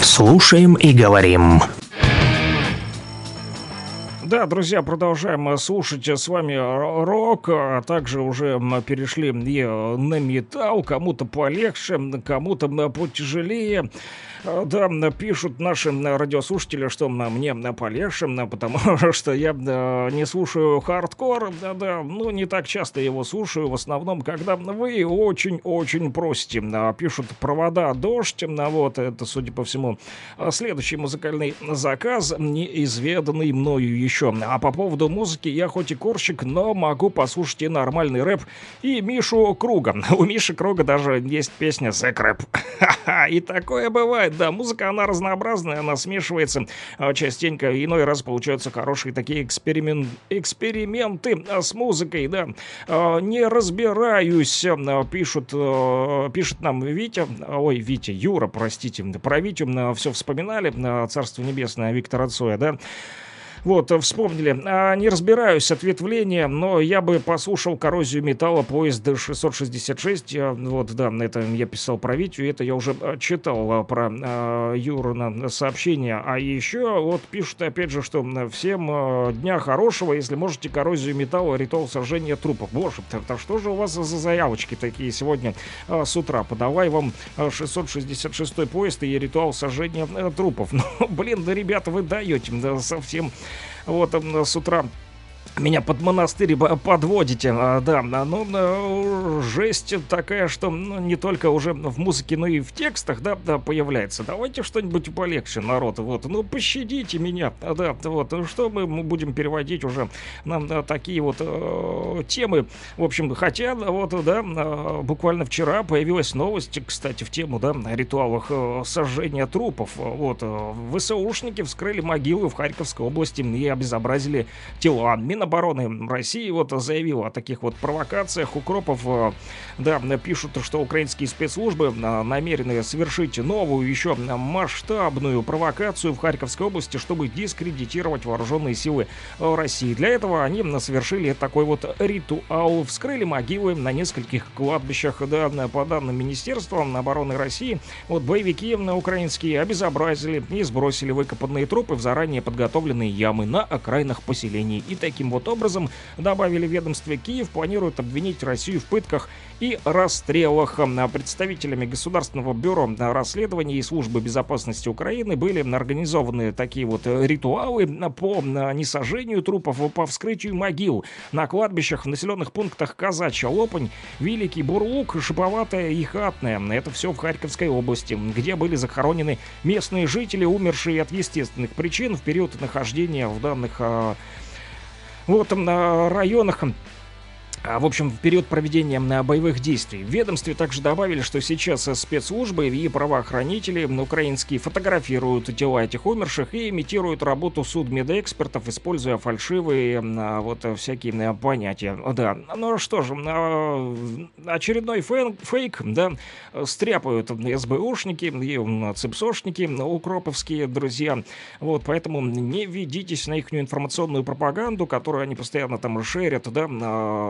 Слушаем и говорим. Да, друзья, продолжаем слушать с вами рок, а также уже перешли и э, на металл, кому-то полегче, кому-то потяжелее. Да, пишут наши радиослушатели, что мне м, полегче, м, потому что я не слушаю хардкор, да, да, ну не так часто его слушаю, в основном, когда вы очень-очень просите. А, Пишут провода дождь, м, вот, это, судя по всему, а, следующий музыкальный заказ, неизведанный мною еще. А по поводу музыки, я хоть и корщик, но могу послушать и нормальный рэп, и Мишу Круга. У Миши Круга даже есть песня «Зэк рэп». И такое бывает, да, музыка, она разнообразная, она смешивается а, частенько, иной раз получаются хорошие такие эксперимен... эксперименты а, с музыкой, да. А, Не разбираюсь, пишут, пишет нам Витя, ой, Витя, Юра, простите, про Витю все вспоминали, Царство Небесное Виктора Цоя, да. Вот, э, вспомнили. А, не разбираюсь, ответвление, но я бы послушал коррозию металла поезд 666. А, Вот, да, это я писал про Витю, это я уже а, читал а, про а, Юрина сообщение. А еще вот пишут опять же, что всем а, дня хорошего, если можете коррозию металла, ритуал сожжения трупов. Боже, это что же у вас за заявочки такие сегодня а, с утра? Подавай вам а, 666 поезд и ритуал сожжения э, трупов. Ну, блин, да, ребята, вы даете да, совсем вот с утра меня под монастырь подводите, а, да, а, ну, э, жесть такая, что ну, не только уже в музыке, но и в текстах, да, да, появляется. Давайте что-нибудь полегче, народ, вот, ну, пощадите меня, а, да, вот, ну, что мы будем переводить уже на, на такие вот э, темы, в общем, хотя, вот, да, буквально вчера появилась новость, кстати, в тему, да, о ритуалах э, сожжения трупов, вот, э, ВСУшники вскрыли могилы в Харьковской области и обезобразили тела. Минобороны России вот заявила о таких вот провокациях. Укропов, э, да, пишут, что украинские спецслужбы э, намерены совершить новую, еще масштабную провокацию в Харьковской области, чтобы дискредитировать вооруженные силы э, России. Для этого они совершили такой вот ритуал. Вскрыли могилы на нескольких кладбищах. Да, по данным Министерства обороны России, вот боевики украинские обезобразили и сбросили выкопанные трупы в заранее подготовленные ямы на окраинах поселений. И таким вот образом, добавили ведомстве, Киев планирует обвинить Россию в пытках и расстрелах. А Представителями Государственного бюро расследований и Службы безопасности Украины были организованы такие вот ритуалы по несожжению трупов, по вскрытию могил на кладбищах в населенных пунктах Казачья, Лопань, Великий Бурлук, Шиповатая и Хатная. Это все в Харьковской области, где были захоронены местные жители, умершие от естественных причин в период нахождения в данных вот, на районах в общем, в период проведения боевых действий. В ведомстве также добавили, что сейчас спецслужбы и правоохранители украинские фотографируют тела этих умерших и имитируют работу судмедэкспертов, используя фальшивые а, вот всякие понятия. Да, ну что же, а, очередной фейк, да, стряпают СБУшники и ЦИПСОшники, укроповские друзья. Вот, поэтому не ведитесь на их информационную пропаганду, которую они постоянно там шерят, да,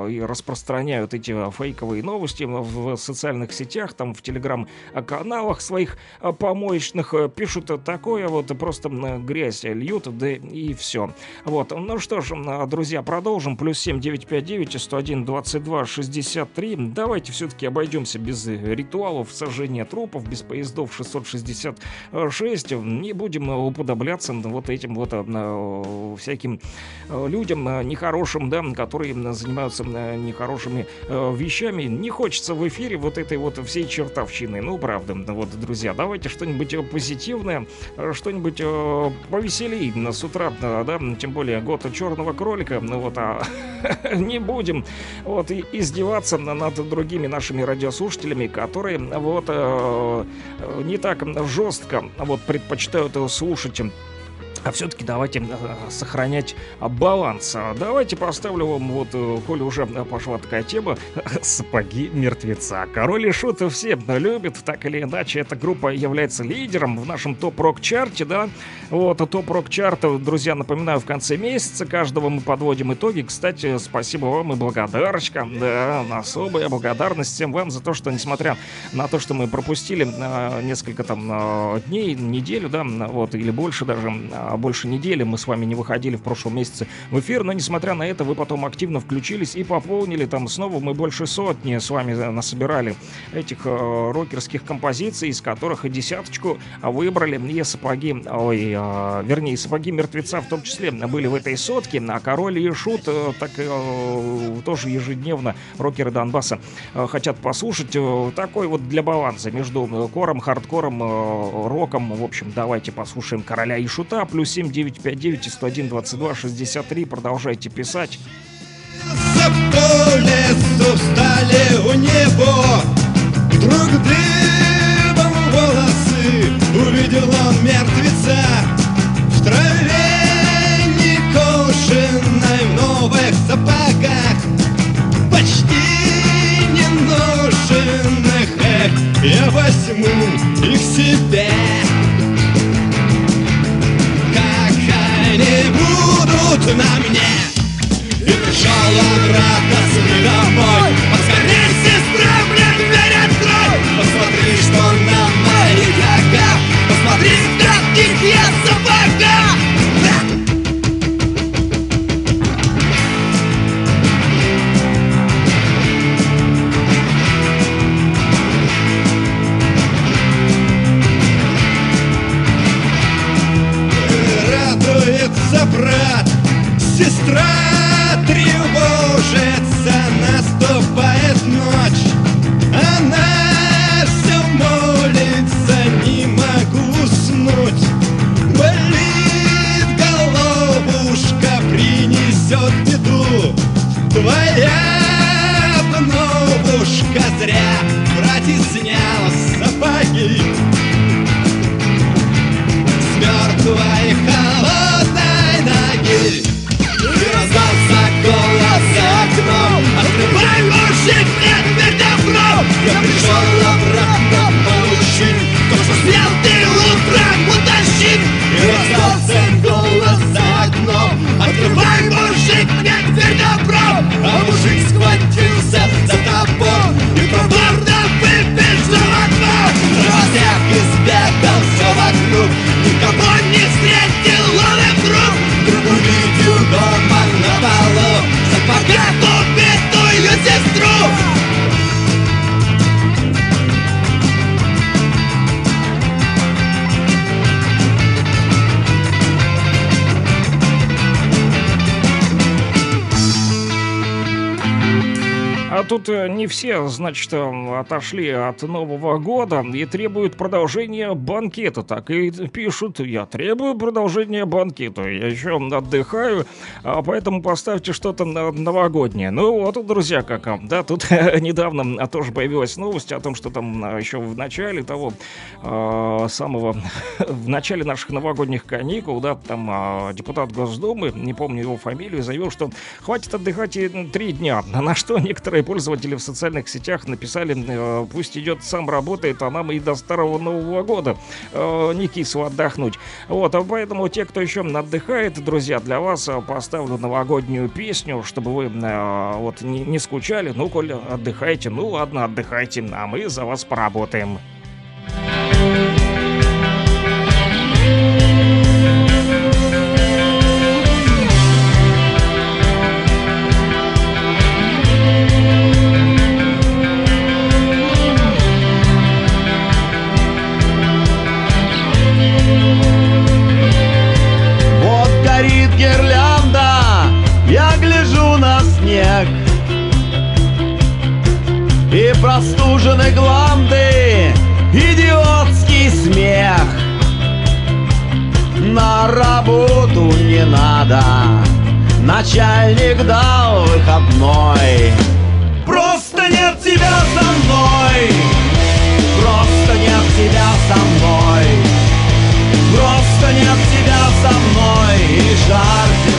и распространяют эти а, фейковые новости в социальных сетях, там в телеграм-каналах своих а, помоечных, э, пишут такое вот, просто грязь льют, да и все. Вот, ну что ж, друзья, продолжим. Плюс 7 959 101 22 63. Давайте все-таки обойдемся без ритуалов сожжения трупов, без поездов 666. Не будем уподобляться вот этим вот э, всяким э, людям нехорошим, да, которые занимаются нехорошими э, вещами. Не хочется в эфире вот этой вот всей чертовщины. Ну, правда, вот, друзья, давайте что-нибудь э, позитивное, э, что-нибудь э, повеселее с утра, э, да, тем более год черного кролика, ну вот, а не будем вот и издеваться над другими нашими радиослушателями, которые вот э, не так жестко вот предпочитают слушать а все-таки давайте э, сохранять баланс. Давайте поставлю вам, вот, э, коли уже пошла такая тема, сапоги мертвеца. Король и Шут все любят, так или иначе, эта группа является лидером в нашем топ-рок-чарте, да. Вот, топ-рок-чарт, друзья, напоминаю, в конце месяца каждого мы подводим итоги. Кстати, спасибо вам и благодарочка, да, особая благодарность всем вам за то, что, несмотря на то, что мы пропустили э, несколько там дней, неделю, да, вот, или больше даже, больше недели мы с вами не выходили в прошлом месяце в эфир, но несмотря на это вы потом активно включились и пополнили. Там снова мы больше сотни с вами насобирали этих э, рокерских композиций, из которых и десяточку выбрали. И сапоги, ой, э, вернее, сапоги мертвеца в том числе были в этой сотке, а Король и Шут э, так э, тоже ежедневно рокеры Донбасса э, хотят послушать э, такой вот для баланса между кором, хардкором, э, роком, в общем, давайте послушаем Короля и Шута, плюс плюс 7 959 101 22 63. Продолжайте писать. По лесу встали у него. Друг дыбом волосы Увидел он мертвеца. В траве некошенной В новых сапогах. Почти не ношенных. Эх, я возьму их себе не будут на мне. И пришел обратно с домой Поскорей, сестра, мне дверь открой. Посмотри, что на моих ногах. Посмотри, в каких я сапогах радуется брат, сестра 让你说了。Тут э, не все, значит, э, отошли от Нового года и требуют продолжения банкета. Так и пишут, я требую продолжения банкета. Я еще отдыхаю, а поэтому поставьте что-то новогоднее. Ну вот, друзья, как, да, тут недавно тоже появилась новость о том, что там еще в начале того э, самого, в начале наших новогодних каникул, да, там э, депутат Госдумы, не помню его фамилию, заявил, что хватит отдыхать и три дня. На что некоторые некоторые пользователи в социальных сетях написали, э, пусть идет, сам работает, а нам и до старого Нового года э, не кисло отдохнуть. Вот, а поэтому те, кто еще отдыхает, друзья, для вас э, поставлю новогоднюю песню, чтобы вы вот не, не скучали. Ну, коль отдыхайте, ну ладно, отдыхайте, а мы за вас поработаем. Простужены гланды, идиотский смех. На работу не надо, начальник дал выходной. Просто нет тебя со мной, просто нет тебя со мной, просто нет тебя со мной, и жар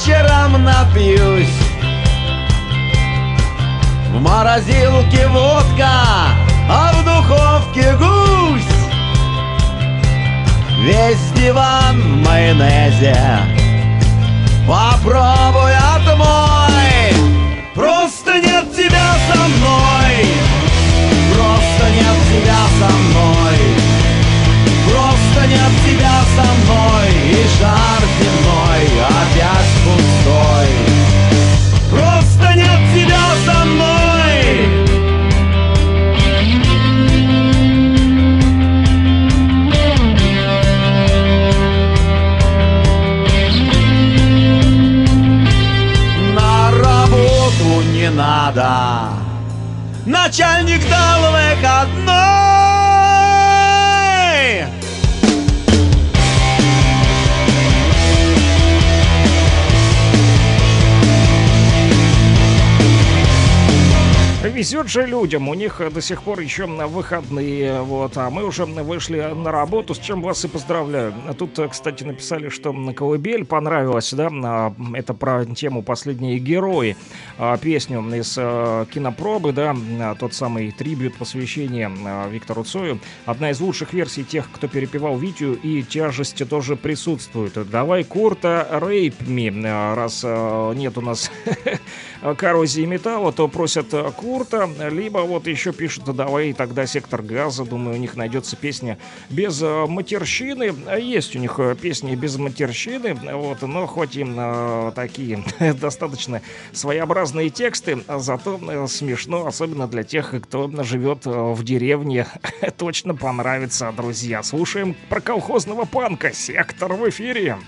вечером напьюсь. В морозилке водка, а в духовке гусь. Весь диван в майонезе. Попробуй отмой. Просто нет тебя со мной. Просто нет тебя со мной. Просто нет тебя со мной. И жар Начальник дал Везет же людям, у них до сих пор еще на выходные, вот, а мы уже вышли на работу, с чем вас и поздравляю. Тут, кстати, написали, что на колыбель понравилось, да, а, это про тему «Последние герои», а, песню из а, кинопробы, да, тот самый трибют посвящения Виктору Цою. Одна из лучших версий тех, кто перепевал Витю, и тяжести тоже присутствует. Давай Курта Рейп Ми, раз нет у нас коррозии металла, то просят Курта, либо вот еще пишут, давай тогда сектор газа, думаю, у них найдется песня без э, матерщины. Есть у них э, песни без матерщины, вот, но хоть им э, такие достаточно своеобразные тексты, зато э, смешно, особенно для тех, кто живет в деревне. Точно понравится, друзья. Слушаем про колхозного панка. Сектор в эфире.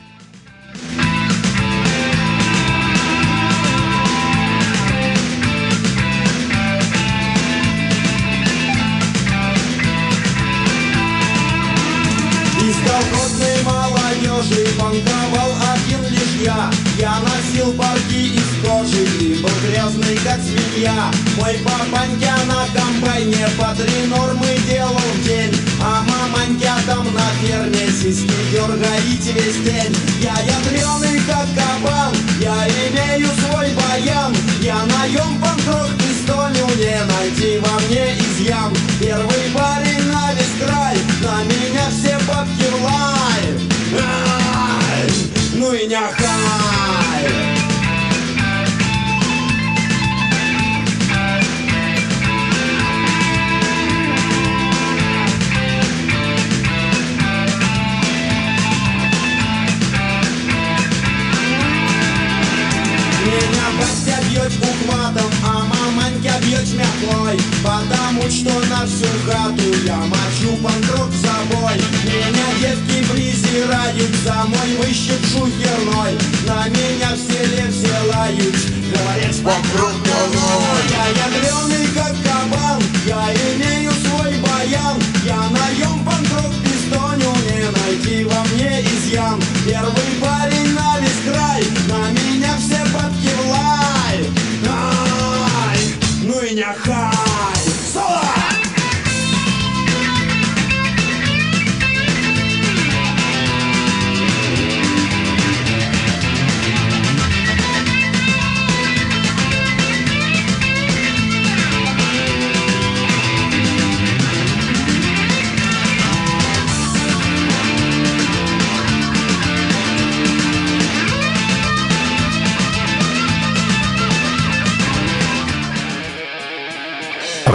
Как свинья Мой папанька на комбайне По три нормы делал в день. А маманька там на ферме Сиськи дергает весь день. Я ядреный, как кабан Я имею свой баян. Я наем панкрок пистолю Не найти во мне изъян. Первый парень на весь край На меня все бабки лай матом, а маманька бьет шмяклой Потому что на всю хату я мочу панкрок собой. Меня девки презирают за мой выщепшу херной На меня в селе все говорят панкрок головой Я ядреный как кабан, я имею свой баян. Я наем панкрок пистоню, не найти во мне изъян. Первый парень на ну и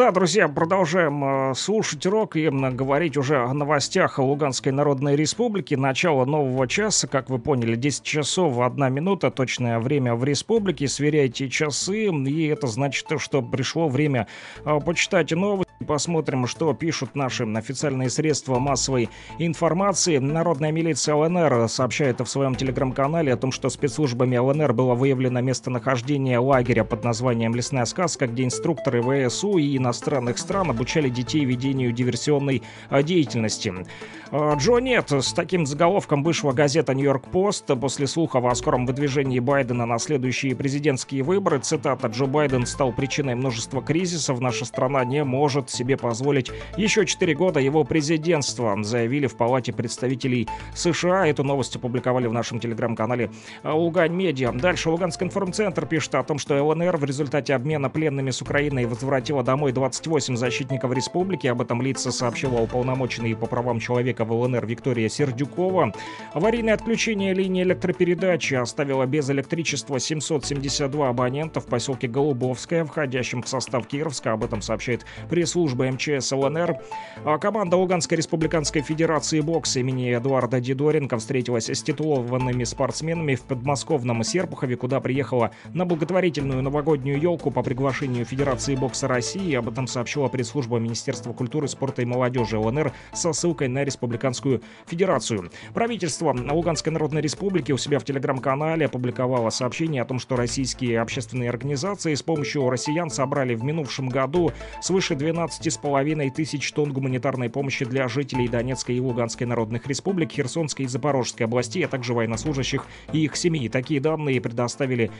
Да, друзья, продолжаем э, слушать рок и м, говорить уже о новостях Луганской Народной Республики. Начало нового часа, как вы поняли, 10 часов 1 минута, точное время в республике. Сверяйте часы, и это значит, что пришло время э, почитать новости. Посмотрим, что пишут наши официальные средства массовой информации. Народная милиция ЛНР сообщает в своем телеграм-канале о том, что спецслужбами ЛНР было выявлено местонахождение лагеря под названием «Лесная сказка», где инструкторы ВСУ и иностранных стран обучали детей ведению диверсионной а, деятельности. А, Джо Нет с таким заголовком вышла газета «Нью-Йорк Пост» после слухов о скором выдвижении Байдена на следующие президентские выборы. Цитата «Джо Байден стал причиной множества кризисов. Наша страна не может себе позволить еще 4 года его президентства», заявили в Палате представителей США. Эту новость опубликовали в нашем телеграм-канале Лугань Медиа. Дальше Луганский информцентр пишет о том, что ЛНР в результате обмена пленными с Украиной возвратила домой 28 защитников республики. Об этом лица сообщила уполномоченный по правам человека в ЛНР Виктория Сердюкова. Аварийное отключение линии электропередачи оставило без электричества 772 абонента в поселке Голубовское, входящем в состав Кировска. Об этом сообщает пресс-служба МЧС ЛНР. А команда Луганской республиканской федерации бокса имени Эдуарда Дидоренко встретилась с титулованными спортсменами в подмосковном Серпухове, куда приехала на благотворительную новогоднюю елку по приглашению Федерации бокса России. Об этом сообщила пресс-служба Министерства культуры, спорта и молодежи ЛНР со ссылкой на Республиканскую Федерацию. Правительство Луганской Народной Республики у себя в телеграм-канале опубликовало сообщение о том, что российские общественные организации с помощью россиян собрали в минувшем году свыше 12,5 тысяч тонн гуманитарной помощи для жителей Донецкой и Луганской Народных Республик, Херсонской и Запорожской областей, а также военнослужащих и их семей. Такие данные предоставили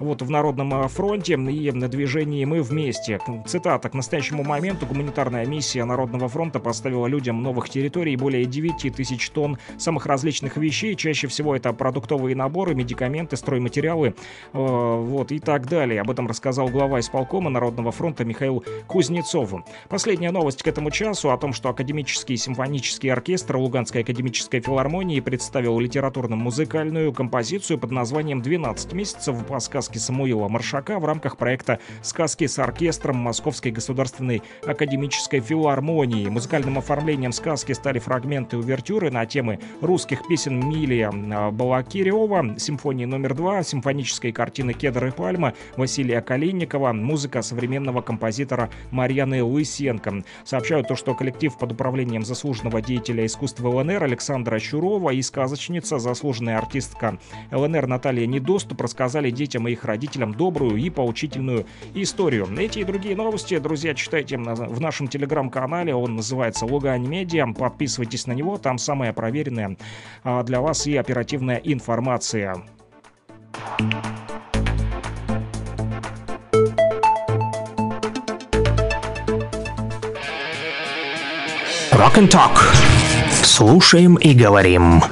вот в Народном э, фронте и на движении «Мы вместе». Цитата. «К настоящему моменту гуманитарная миссия Народного фронта поставила людям новых территорий более 9 тысяч тонн самых различных вещей. Чаще всего это продуктовые наборы, медикаменты, стройматериалы, э, вот и так далее». Об этом рассказал глава исполкома Народного фронта Михаил Кузнецов. Последняя новость к этому часу о том, что Академический симфонический оркестр Луганской академической филармонии представил литературно-музыкальную композицию под названием «12 месяцев» по сказке Самуила Маршака в рамках проекта «Сказки с оркестром Московской государственной академической филармонии». Музыкальным оформлением сказки стали фрагменты увертюры на темы русских песен Милия Балакирева, симфонии номер два, симфонической картины «Кедр и пальма» Василия Калинникова, музыка современного композитора Марьяны Лысенко. Сообщают то, что коллектив под управлением заслуженного деятеля искусства ЛНР Александра Щурова и сказочница, заслуженная артистка ЛНР Наталья Недоступ рассказали детям и их родителям добрую и поучительную историю. Эти и другие новости, друзья, читайте в нашем телеграм-канале. Он называется Лугань Медиа. Подписывайтесь на него, там самая проверенная а, для вас и оперативная информация. Rock and Talk. Слушаем и говорим.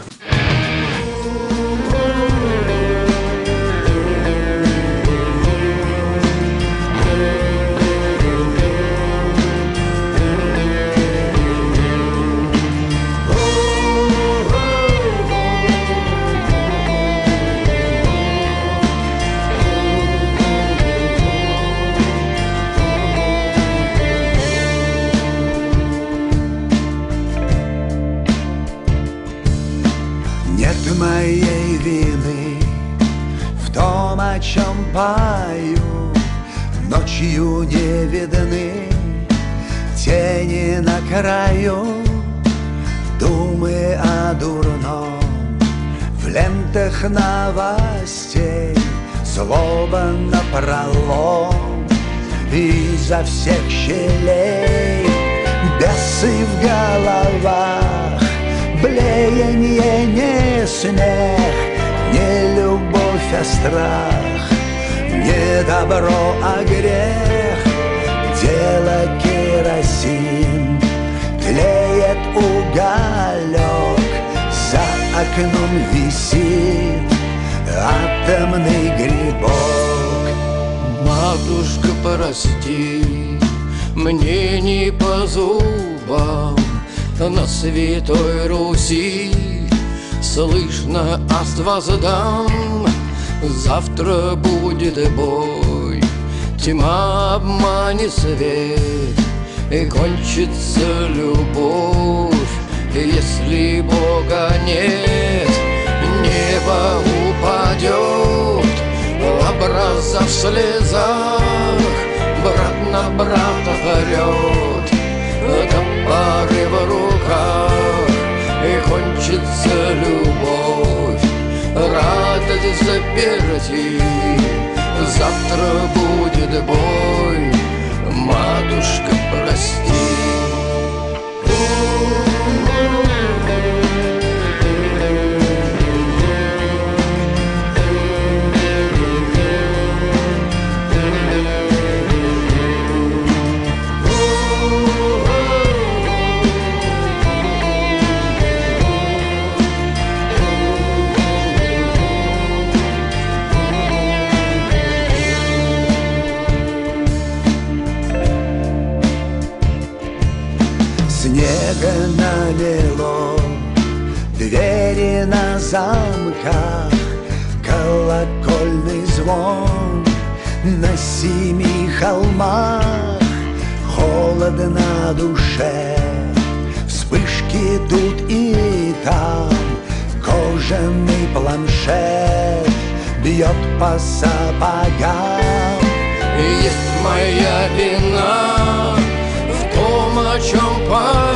Видны тени на краю Думы о дурном. В лентах новостей Злоба на пролом. Изо всех щелей Бесы в головах, блеяние не смех Не любовь, а страх, не добро, а грех окном висит атомный грибок. Матушка, прости, мне не по зубам. На Святой Руси Слышно, аст воздам Завтра будет бой Тьма обманет свет И кончится любовь Если Бога нет Небо упадет Образа в слезах Брат на брата орет Топоры в руках И кончится любовь. Радость заперти Завтра будет бой. Матушка, прости замках, колокольный звон на семи холмах, холодно на душе, вспышки тут и там, кожаный планшет бьет по сапогам. Есть моя вина в том, о чем пою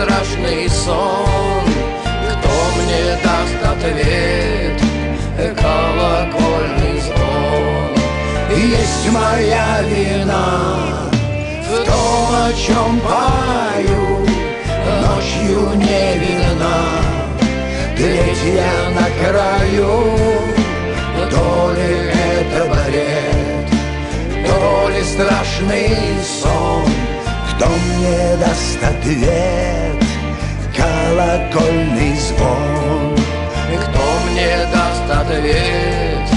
страшный сон. Кто мне даст ответ, колокольный звон. Есть моя вина в том, о чем пою, ночью не видна, третья на краю, то ли это бред, то ли страшный сон, кто мне даст ответ, колокольный звон. Кто мне даст ответ,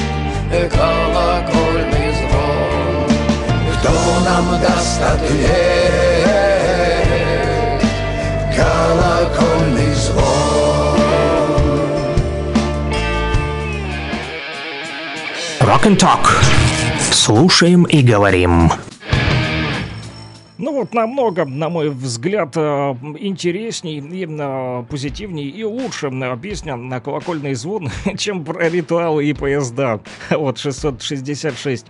колокольный звон Кто нам даст ответ, колокольный звон. Rock and Talk. Слушаем и говорим. Вот намного, на мой взгляд, э, интересней и э, позитивней и лучше э, песня на колокольный звон, чем про ритуалы и поезда. Вот 666.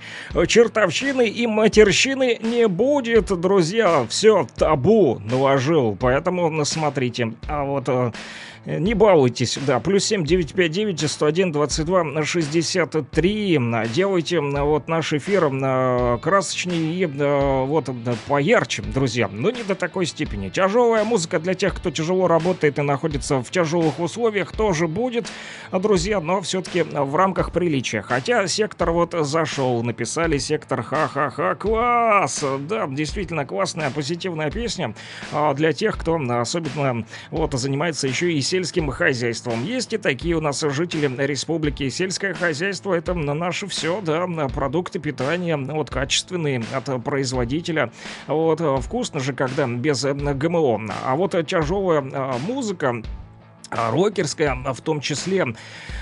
Чертовщины и матерщины не будет, друзья. Все табу наложил, поэтому смотрите. А вот не балуйтесь, да, плюс 7 959 101 22 63. Делайте вот наш эфир э, красочнее и э, вот э, поярче, друзья. Но не до такой степени. Тяжелая музыка для тех, кто тяжело работает и находится в тяжелых условиях, тоже будет, друзья, но все-таки в рамках приличия. Хотя сектор вот зашел, написали сектор ха-ха-ха, класс! Да, действительно классная, позитивная песня а, для тех, кто особенно вот занимается еще и сельским хозяйством. Есть и такие у нас жители республики. Сельское хозяйство это наше все, да, продукты питания, вот качественные от производителя. Вот вкусно же, когда без ГМО. А вот тяжелая а, музыка рокерская в том числе,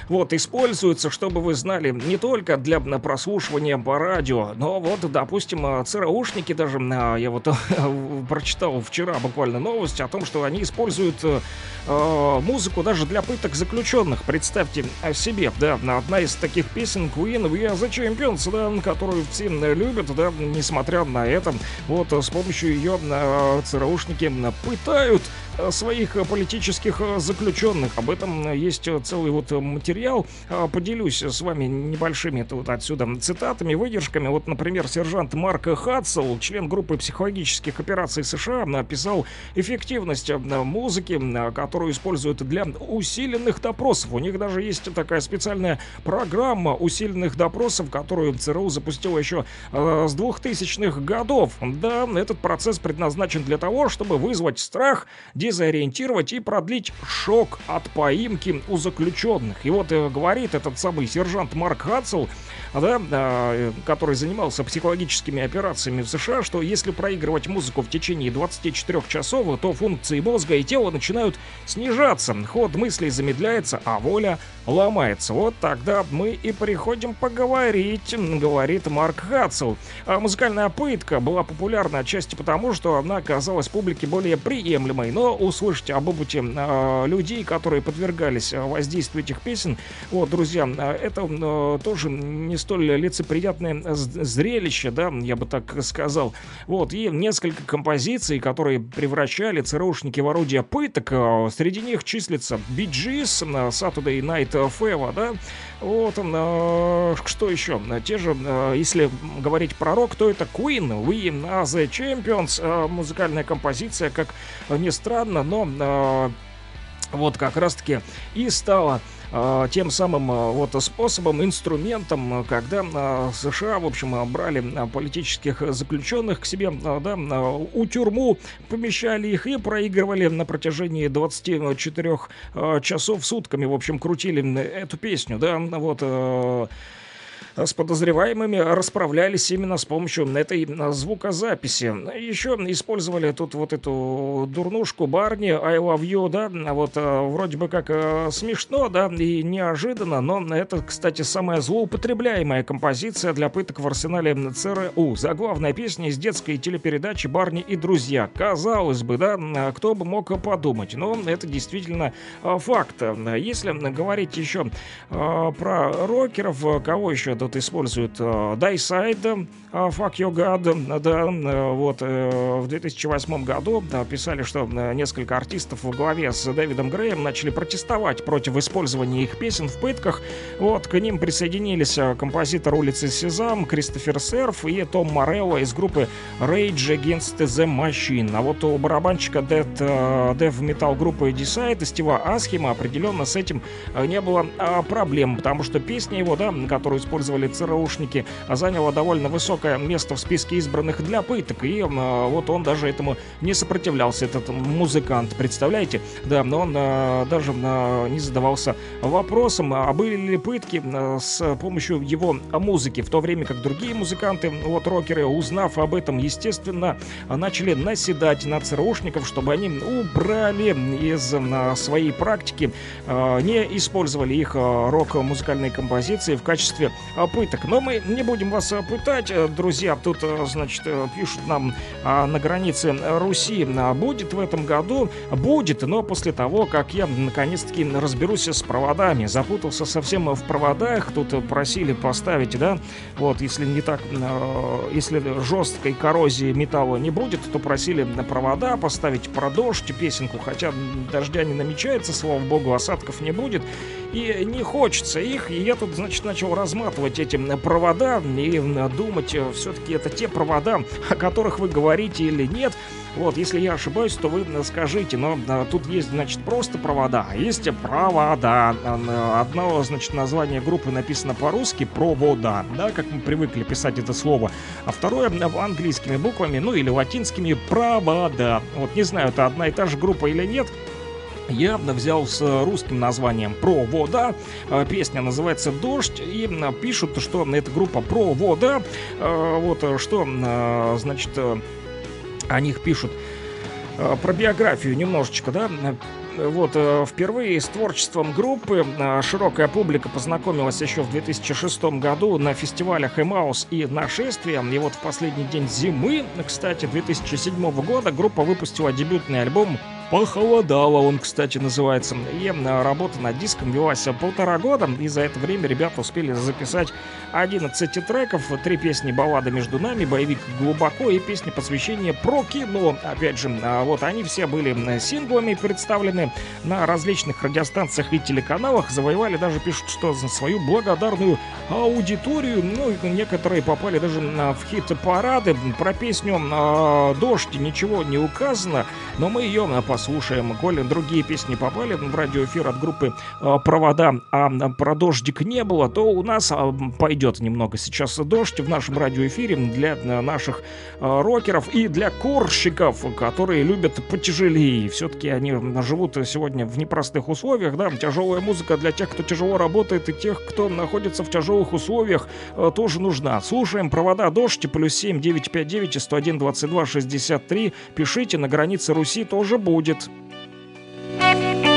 вот, используется, чтобы вы знали, не только для прослушивания по радио, но вот, допустим, ЦРУшники даже, я вот прочитал вчера буквально новость о том, что они используют э, музыку даже для пыток заключенных. Представьте себе, да, одна из таких песен Queen We Are The Champions, да, которую все любят, да, несмотря на это, вот, с помощью ее э, ЦРУшники пытают своих политических заключенных. Об этом есть целый вот материал. Поделюсь с вами небольшими вот отсюда цитатами, выдержками. Вот, например, сержант Марк Хадсел, член группы психологических операций США, написал эффективность музыки, которую используют для усиленных допросов. У них даже есть такая специальная программа усиленных допросов, которую ЦРУ запустила еще с 2000-х годов. Да, этот процесс предназначен для того, чтобы вызвать страх, дезориентировать и продлить шок от поимки у заключенных. И вот э, говорит этот самый сержант Марк Хадсел, да, э, который занимался психологическими операциями в США, что если проигрывать музыку в течение 24 часов, то функции мозга и тела начинают снижаться, ход мыслей замедляется, а воля ломается. Вот тогда мы и приходим поговорить, говорит Марк Хадсел. А музыкальная пытка была популярна отчасти потому, что она оказалась публике более приемлемой, но услышать об опыте э, людей, которые подвергались воздействию этих песен, вот, друзья, это э, тоже не столь лицеприятное зрелище, да, я бы так сказал. Вот, и несколько композиций, которые превращали ЦРУшники в орудие пыток, среди них числится Gees, Saturday Night Fever, да, вот, э, что еще? Те же, э, если говорить про рок, то это Queen, We Are The Champions, э, музыкальная композиция, как ни странно, но э, вот как раз-таки и стала э, тем самым э, вот способом, инструментом, когда э, США, в общем, брали политических заключенных к себе, да, у тюрьму помещали их и проигрывали на протяжении 24 часов сутками, в общем, крутили эту песню, да, вот с подозреваемыми расправлялись именно с помощью этой звукозаписи. Еще использовали тут вот эту дурнушку Барни I love you, да, вот э, вроде бы как смешно, да, и неожиданно, но это, кстати, самая злоупотребляемая композиция для пыток в арсенале ЦРУ. Заглавная песня из детской телепередачи «Барни и друзья». Казалось бы, да, кто бы мог подумать, но это действительно факт. Если говорить еще про рокеров, кого еще тут используют uh, Dayside, uh, Fuck Your God, да, uh, вот, в 2008 году писали, что несколько артистов во главе с Дэвидом Греем начали протестовать против использования их песен в пытках, вот, к ним присоединились композитор улицы Сезам, Кристофер Серф и Том Морелло из группы Rage Against the Machine, а вот у барабанщика uh, Death Metal группы Decide Стива Асхима определенно с этим не было uh, проблем, потому что песня его, да, которую использовали использовали ЦРУшники, заняла довольно высокое место в списке избранных для пыток. И э, вот он даже этому не сопротивлялся, этот музыкант, представляете? Да, но он э, даже не задавался вопросом, а были ли пытки с помощью его музыки, в то время как другие музыканты, вот рокеры, узнав об этом, естественно, начали наседать на ЦРУшников, чтобы они убрали из своей практики, не использовали их рок-музыкальные композиции в качестве пыток. Но мы не будем вас э, пытать, э, друзья. Тут, э, значит, пишут нам на границе Руси. Будет в этом году? Будет, но после того, как я наконец-таки разберусь с проводами. Запутался совсем в проводах. Тут просили поставить, да, вот, если не так, если жесткой коррозии металла не будет, то просили на провода поставить про дождь песенку, хотя дождя не намечается, слава богу, осадков не будет. И не хочется их, и я тут, значит, начал разматывать вот эти провода и думать, э, все-таки это те провода, о которых вы говорите или нет. Вот, если я ошибаюсь, то вы скажите, но а, тут есть, значит, просто провода, а есть провода. Одно, значит, название группы написано по-русски провода, да, как мы привыкли писать это слово, а второе английскими буквами, ну или латинскими провода. Вот, не знаю, это одна и та же группа или нет, явно взял с русским названием «Провода». Э, песня называется «Дождь». И пишут, что эта группа «Провода». Э, вот что, значит, о них пишут. Про биографию немножечко, да. вот э, впервые с творчеством группы э, широкая публика познакомилась еще в 2006 году на фестивалях Эмаус и Нашествие. И вот в последний день зимы, кстати, 2007 года группа выпустила дебютный альбом Похолодало он, кстати, называется. И э, работа над диском велась полтора года, и за это время ребята успели записать 11 треков, три песни баллады между нами, боевик глубоко и песни посвящения про кино. Опять же, а вот они все были синглами представлены на различных радиостанциях и телеканалах, завоевали даже пишут, что за свою благодарную аудиторию, ну, некоторые попали даже в хит-парады. Про песню а, «Дождь» ничего не указано, но мы ее послушаем. Коли другие песни попали в радиоэфир от группы а, «Провода», а про «Дождик» не было, то у нас пойдет идет немного сейчас дождь в нашем радиоэфире для наших э, рокеров и для корщиков, которые любят потяжелее. Все-таки они живут сегодня в непростых условиях, да, тяжелая музыка для тех, кто тяжело работает и тех, кто находится в тяжелых условиях, э, тоже нужна. Слушаем провода дождь, плюс 7 959 101 22 63. Пишите, на границе Руси тоже будет. что,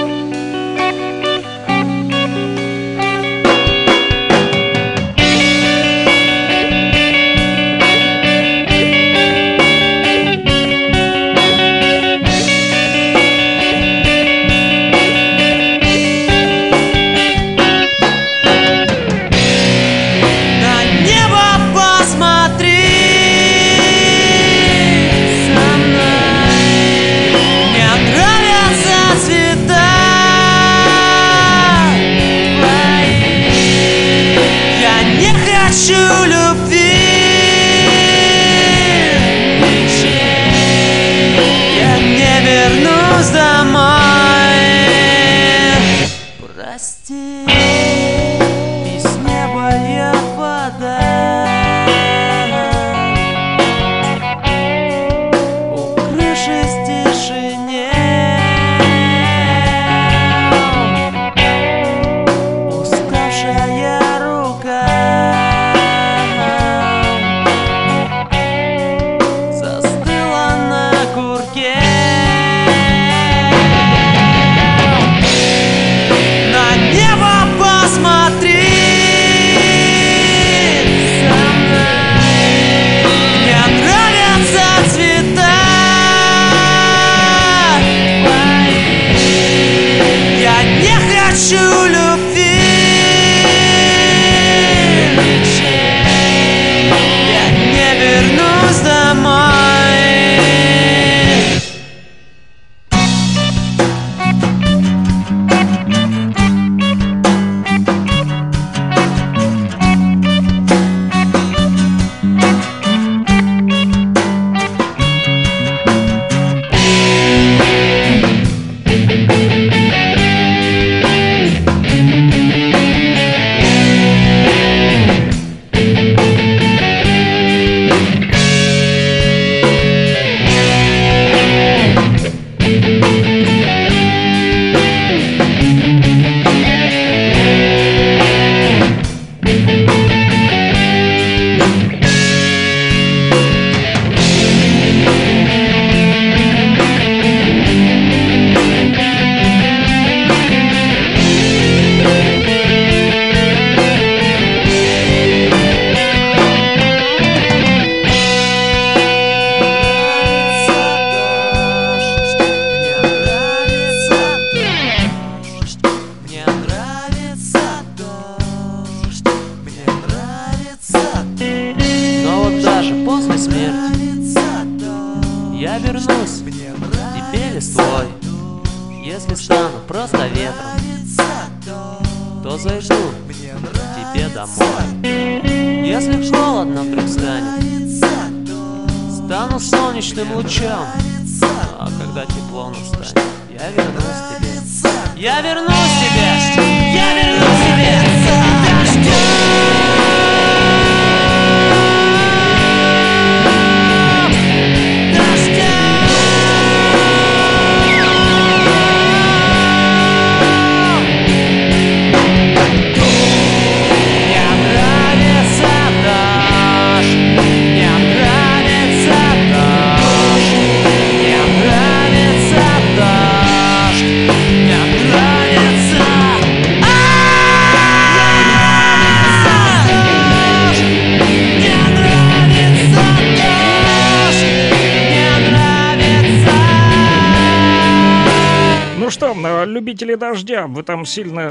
там сильно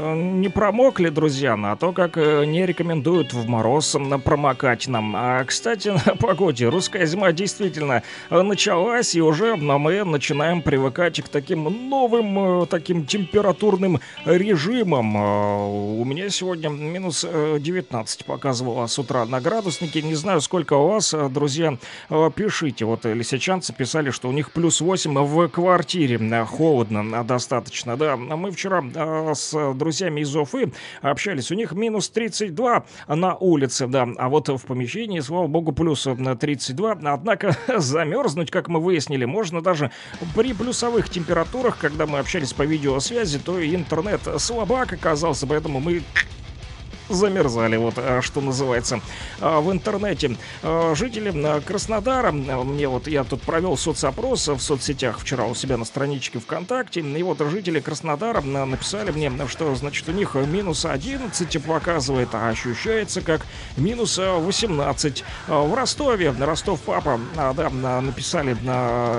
не промокли, друзья, на то, как э, не рекомендуют в мороз промокать нам. А, кстати, на погоде, русская зима действительно э, началась, и уже мы начинаем привыкать к таким новым, таким температурным режимам. У меня сегодня минус 19 показывало с утра на градуснике. Не знаю, сколько у вас, друзья, пишите. Вот лисичанцы писали, что у них плюс 8 в квартире. Холодно достаточно, да. Мы вчера э, с друзьями из Уфы общались, у них минус 32 на улице, да, а вот в помещении, слава богу, плюс 32. Однако замерзнуть, как мы выяснили, можно даже при плюсовых температурах, когда мы общались по видеосвязи, то интернет слабак оказался, поэтому мы замерзали, вот а, что называется, а, в интернете. А, жители Краснодара, мне вот я тут провел соцопрос в соцсетях вчера у себя на страничке ВКонтакте, и вот жители Краснодара написали мне, что, значит, у них минус 11 показывает, а ощущается как минус 18. В Ростове, Ростов папа, да, написали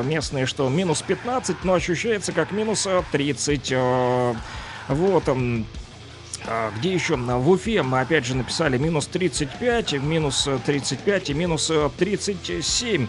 местные, что минус 15, но ощущается как минус 30. Вот, а, где еще? В Уфе мы опять же написали минус 35, минус 35 и минус 37.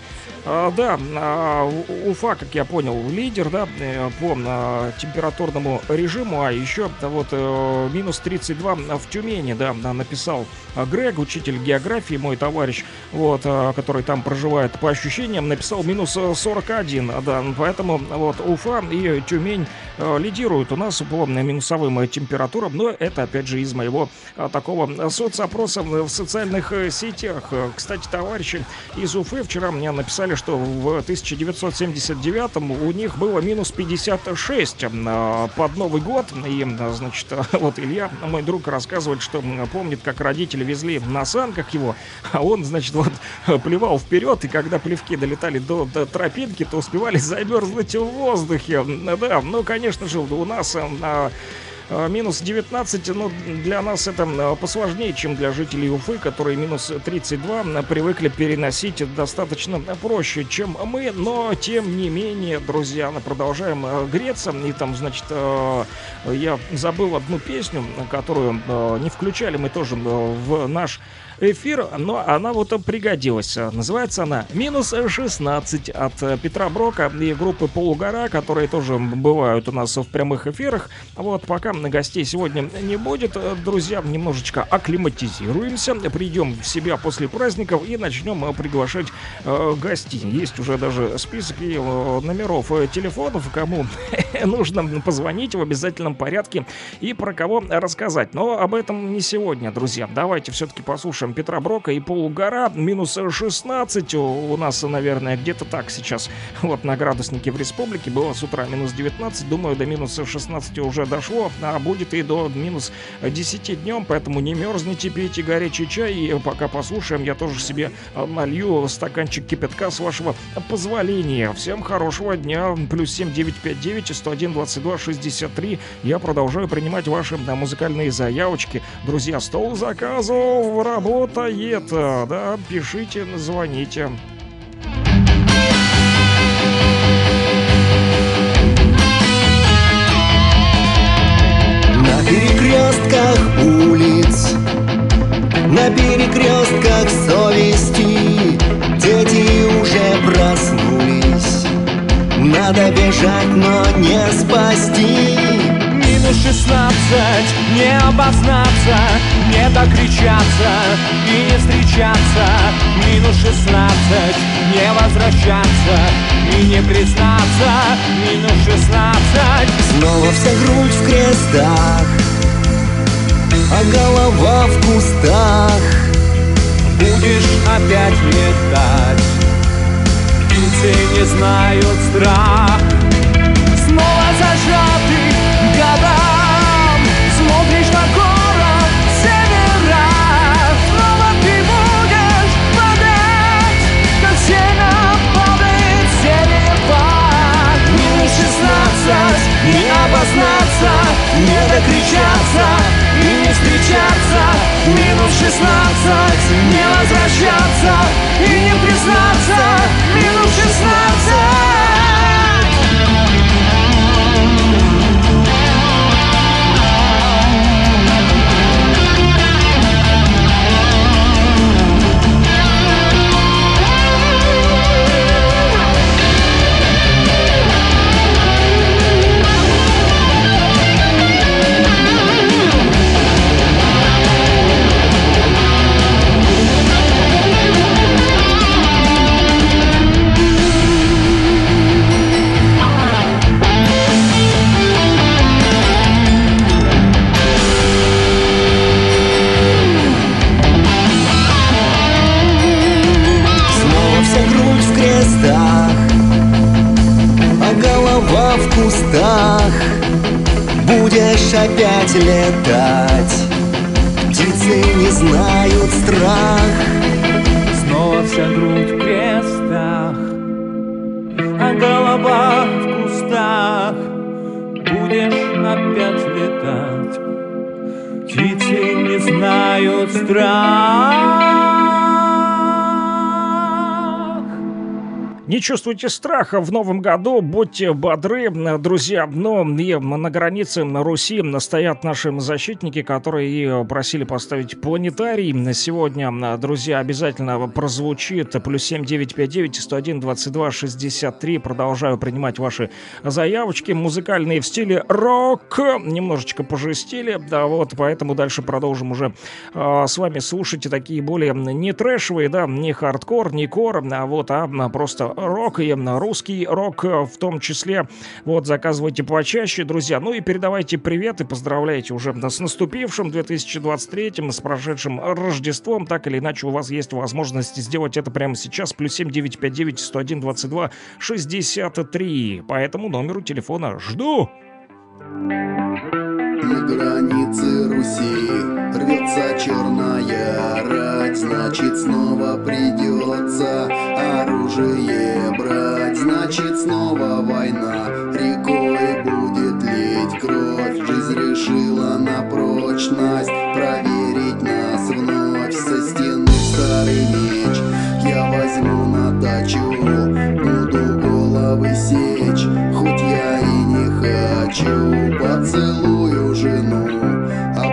А, да, а, Уфа, как я понял, лидер, да, э, по а, температурному режиму, а еще вот э, минус 32 в Тюмени, да, написал Грег, учитель географии, мой товарищ, вот, который там проживает, по ощущениям, написал минус 41, да, поэтому вот Уфа и Тюмень лидируют у нас по минусовым температурам, но это опять же из моего такого соцопроса в социальных э, сетях. Кстати, товарищи из Уфы вчера мне написали, что в 1979 у них было минус 56 а, под Новый год. И, значит, вот Илья, мой друг, рассказывает, что помнит, как родители везли на санках его, а он, значит, вот плевал вперед, и когда плевки долетали до, до тропинки, то успевали замерзнуть в воздухе. Да, ну, конечно же, у нас а, а, минус 19, ну, для нас это а, посложнее, чем для жителей Уфы, которые минус 32 а, привыкли переносить достаточно проще, чем мы, но тем не менее, друзья, продолжаем греться, и там, значит, я забыл одну песню, которую не включали мы тоже в наш эфир, но она вот пригодилась. Называется она «Минус 16» от Петра Брока и группы «Полугора», которые тоже бывают у нас в прямых эфирах. Вот, пока на гостей сегодня не будет, друзья, немножечко акклиматизируемся, придем в себя после праздников и начнем приглашать э, гостей. Есть уже даже список и э, номеров э, телефонов, кому нужно позвонить в обязательном порядке и про кого рассказать. Но об этом не сегодня, друзья. Давайте все-таки послушаем слушаем Петра Брока и полугора. Минус 16 у нас, наверное, где-то так сейчас. Вот на градуснике в республике было с утра минус 19. Думаю, до минус 16 уже дошло, а будет и до минус 10 днем. Поэтому не мерзните, пейте горячий чай. И пока послушаем, я тоже себе налью стаканчик кипятка с вашего позволения. Всем хорошего дня. Плюс 7959 101 22 63. Я продолжаю принимать ваши музыкальные заявочки. Друзья, стол заказов работает работает. Да, пишите, звоните. На перекрестках улиц, на перекрестках совести Дети уже проснулись, надо бежать, но не спасти минус шестнадцать Не обознаться, не докричаться и не встречаться. Минус шестнадцать, не возвращаться и не признаться. Минус шестнадцать. Снова вся грудь в крестах, а голова в кустах. Будешь опять летать, птицы не знают страх обознаться Не докричаться и не встречаться. Минус шестнадцать, не возвращаться И не признаться опять летать. Птицы не знают страх. Снова вся грудь в крестах А голова в кустах. Будешь опять летать. Птицы не знают страх Не чувствуйте страха в новом году, будьте бодры, друзья. Но и на границе Руси стоят наши защитники, которые и просили поставить планетарий. Сегодня, друзья, обязательно прозвучит плюс 7959 101 22 63. Продолжаю принимать ваши заявочки. Музыкальные в стиле рок. Немножечко пожестили. Да, вот, поэтому дальше продолжим уже э, с вами слушать такие более не трэшевые, да, не хардкор, не кор, а вот, а просто рок и русский рок в том числе. Вот, заказывайте почаще, друзья. Ну и передавайте привет и поздравляйте уже с наступившим 2023, с прошедшим Рождеством. Так или иначе, у вас есть возможность сделать это прямо сейчас. Плюс 7959 101 22 63. По этому номеру телефона жду. На границе Руси. Рвется черная рать, значит снова придется оружие брать, значит снова война, рекой будет лить кровь, жизнь решила на прочность проверить нас вновь. Со стены старый меч. Я возьму на дачу, буду головы сечь, хоть я и не хочу, поцелую жену,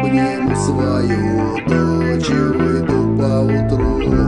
обниму свою дочь и выйду по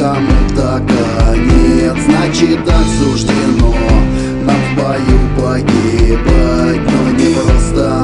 а кому-то конец Значит так суждено нам в бою погибать Но не просто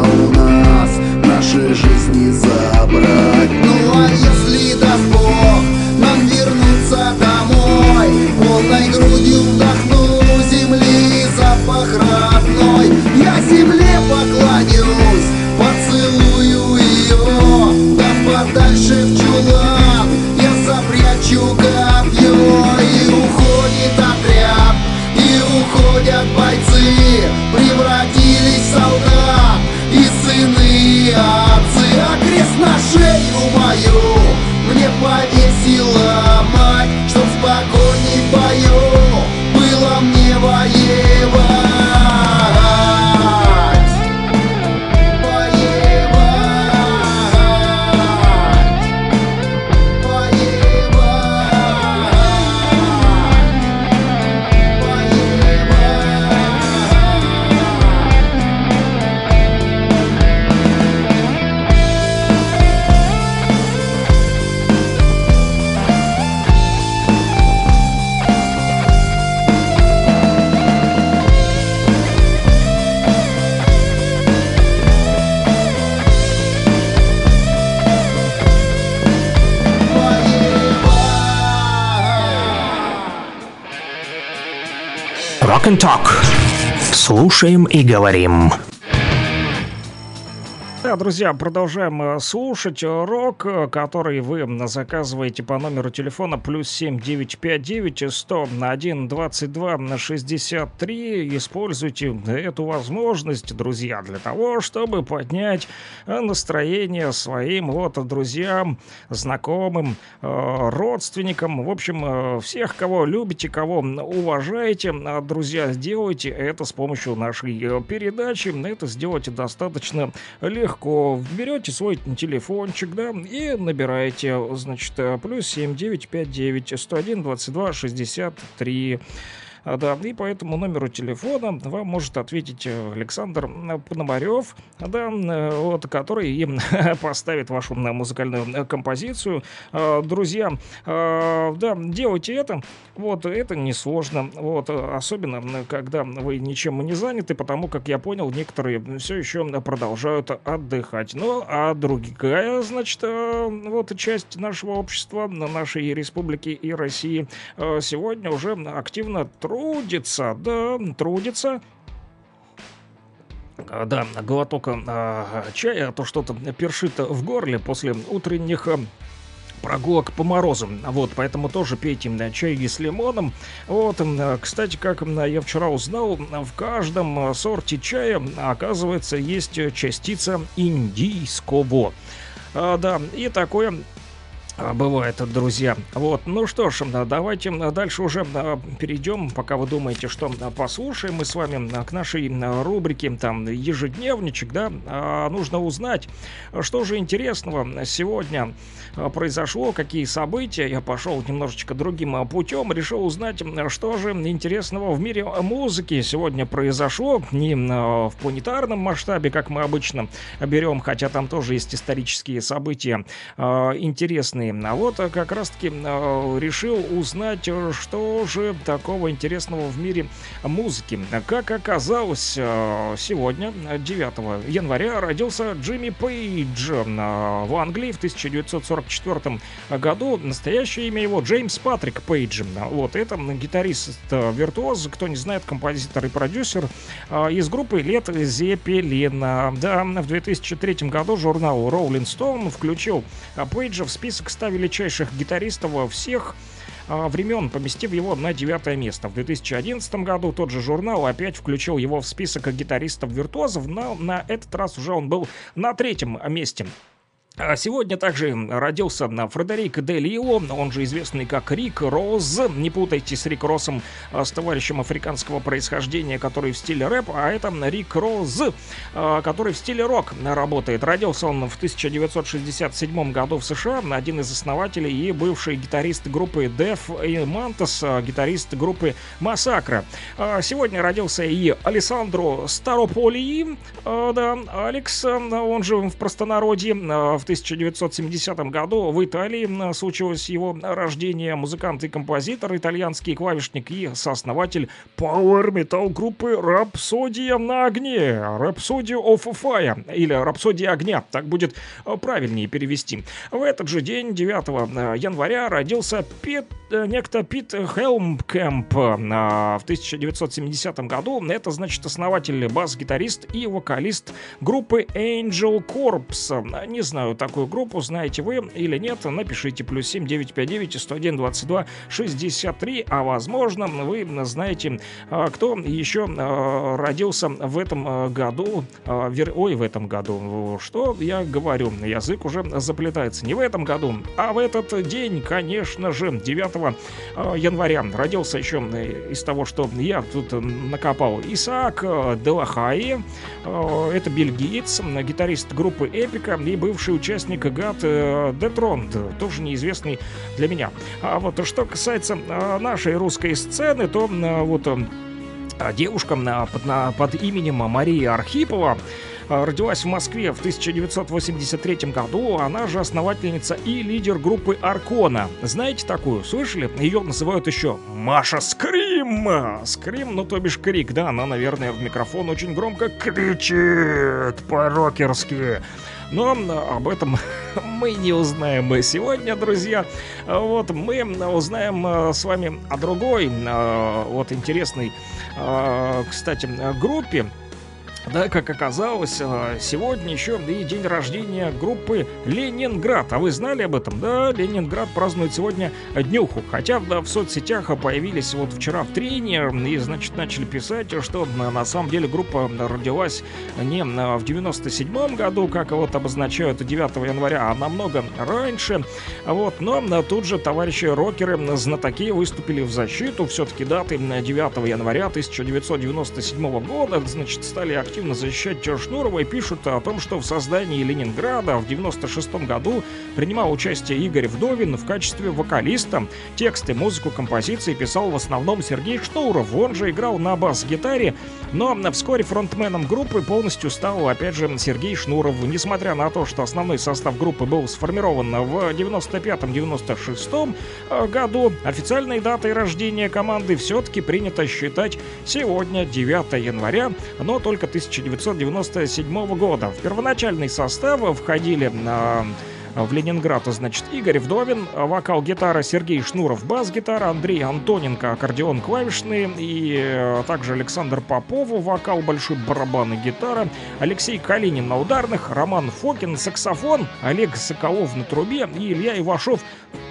Слушаем и говорим. Друзья, продолжаем э, слушать рок, э, который вы заказываете по номеру телефона плюс 7959 101 22 63. Используйте эту возможность, друзья, для того, чтобы поднять э, настроение своим вот друзьям, знакомым, родственникам, в общем, всех, кого любите, кого уважаете, а, друзья, сделайте это с помощью нашей передачи. Это сделать достаточно легко легко. Берете свой телефончик, да, и набираете, значит, плюс 7959 101 22 63. Да, и по этому номеру телефона вам может ответить э, Александр Пономарев, да, э, вот, который им поставит вашу музыкальную композицию. Друзья, да, делайте это, вот, это несложно, вот, особенно, когда вы ничем не заняты, потому как я понял, некоторые все еще продолжают отдыхать. Ну, а другая, значит, вот часть нашего общества, нашей республики и России сегодня уже активно трудится трудится, да, трудится. А, да, глоток а, чая, а то что-то першит в горле после утренних а, прогулок по морозам. Вот, поэтому тоже пейте чай с лимоном. Вот, кстати, как я вчера узнал, в каждом сорте чая, оказывается, есть частица индийского. А, да, и такое а, бывает, друзья. Вот, ну что ж, давайте дальше уже перейдем, пока вы думаете, что послушаем мы с вами к нашей рубрике там ежедневничек, да, а, нужно узнать, что же интересного сегодня произошло, какие события. Я пошел немножечко другим путем, решил узнать, что же интересного в мире музыки сегодня произошло, не в планетарном масштабе, как мы обычно берем, хотя там тоже есть исторические события а, интересные стороны. А вот э, как раз-таки э, решил узнать, э, что же такого интересного в мире музыки. Как оказалось, сегодня, 9 января, родился Джимми Пейдж в Англии в 1944 году. Настоящее имя его Джеймс Патрик Пейдж. Вот, это гитарист-виртуоз, кто не знает, композитор и продюсер из группы Лет Зеппелина. Да, в 2003 году журнал Rolling Stone включил Пейджа в список 100 величайших гитаристов всех а, времен, поместив его на девятое место. В 2011 году тот же журнал опять включил его в список гитаристов-виртуозов, но на этот раз уже он был на третьем месте. А сегодня также родился Фредерик Де Лио, он же известный как Рик Роз. Не путайте с Рик Россом, а, с товарищем африканского происхождения, который в стиле рэп, а это Рик Роз, а, который в стиле рок работает. Родился он в 1967 году в США, один из основателей и бывший гитарист группы Def и Mantas, гитарист группы Массакра. Сегодня родился и Алессандро Старополи, да, Алекс, он же в простонародье, в 1970 году в Италии случилось его рождение. Музыкант и композитор, итальянский клавишник и сооснователь Power Metal группы Rhapsody на огне. Rhapsody of Fire или Rhapsody огня, так будет э, правильнее перевести. В этот же день, 9 э, января, родился Пит, э, некто Пит Хелмкэмп в 1970 году. Это значит основатель, бас-гитарист и вокалист группы Angel Corps. Не знаю, такую группу, знаете вы или нет, напишите плюс 7 959 101 22 63, а возможно вы знаете, а, кто еще а, родился в этом а, году, ой, в этом году, что я говорю, язык уже заплетается, не в этом году, а в этот день, конечно же, 9 января. Родился еще из того, что я тут накопал. Исаак Делахаи, это бельгиец, гитарист группы Эпика и бывший участник ГАТ э, Детронд, тоже неизвестный для меня. А вот что касается э, нашей русской сцены, то э, вот девушка под, под именем Мария Архипова родилась в Москве в 1983 году. Она же основательница и лидер группы Аркона. Знаете такую? Слышали? Ее называют еще Маша Скрим. Скрим, ну то бишь крик, да. Она, наверное, в микрофон очень громко кричит по-рокерски. Но об этом мы не узнаем сегодня, друзья. Вот мы узнаем э, с вами о другой, э, вот интересной, э, кстати, группе, да, как оказалось, э, сегодня еще и день рождения группы Ленинград. А вы знали об этом? Да, Ленинград празднует сегодня днюху. Хотя да, в соцсетях появились вот вчера в тренер и, значит, начали писать, что на самом деле группа родилась не в 97 году, как вот обозначают 9 января, а намного раньше. Вот, но тут же товарищи рокеры, знатоки выступили в защиту. Все-таки даты 9 января 1997 года, значит, стали активны активно защищать Шнурова и пишут о том, что в создании Ленинграда в 96 году принимал участие Игорь Вдовин в качестве вокалиста. Тексты, музыку, композиции писал в основном Сергей Шнуров. Он же играл на бас-гитаре, но вскоре фронтменом группы полностью стал, опять же, Сергей Шнуров. Несмотря на то, что основной состав группы был сформирован в 95-96 э, году, официальной датой рождения команды все-таки принято считать сегодня, 9 января, но только 1000 1997 года. В первоначальный состав входили на в Ленинград, значит, Игорь Вдовин, вокал, гитара Сергей Шнуров, бас-гитара, Андрей Антоненко, аккордеон, клавишные, и э, также Александр Попов, вокал, большой барабан и гитара, Алексей Калинин на ударных, Роман Фокин, саксофон, Олег Соколов на трубе и Илья Ивашов,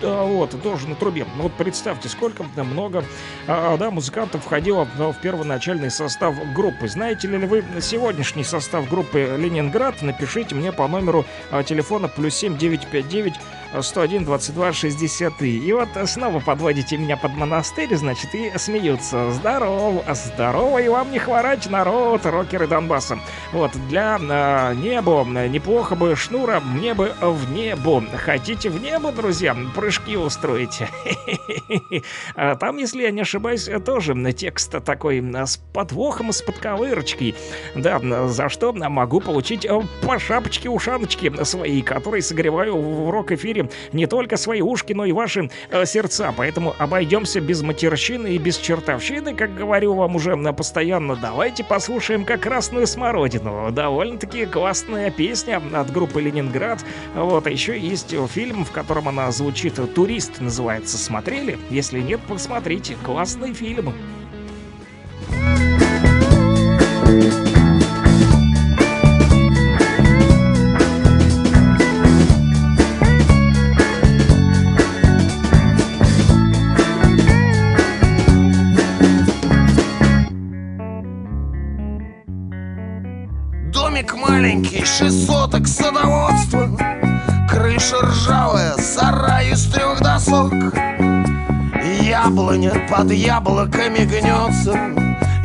э, вот, тоже на трубе. Вот представьте, сколько много, э, да, музыкантов входило в первоначальный состав группы. Знаете ли вы сегодняшний состав группы Ленинград? Напишите мне по номеру телефона плюс 79 959 101 22 63. И вот снова подводите меня под монастырь, значит, и смеются. Здорово, здорово, и вам не хворать, народ, рокеры Донбасса. Вот, для э, неба неплохо бы шнура, мне бы в небо. Хотите в небо, друзья, прыжки устроите? А там, если я не ошибаюсь, тоже текст такой с подвохом, с подковырочкой. Да, за что могу получить по шапочке-ушаночке свои, которые согреваю в рок-эфире не только свои ушки, но и ваши э, сердца. Поэтому обойдемся без матерщины и без чертовщины, как говорю вам уже постоянно. Давайте послушаем как красную смородину. Довольно-таки классная песня от группы Ленинград. Вот, а еще есть фильм, в котором она звучит «Турист» называется. Смотрели? Если нет, посмотрите. Классный фильм. маленький, соток садоводства Крыша ржавая, сарай из трех досок. Яблоня под яблоками гнется.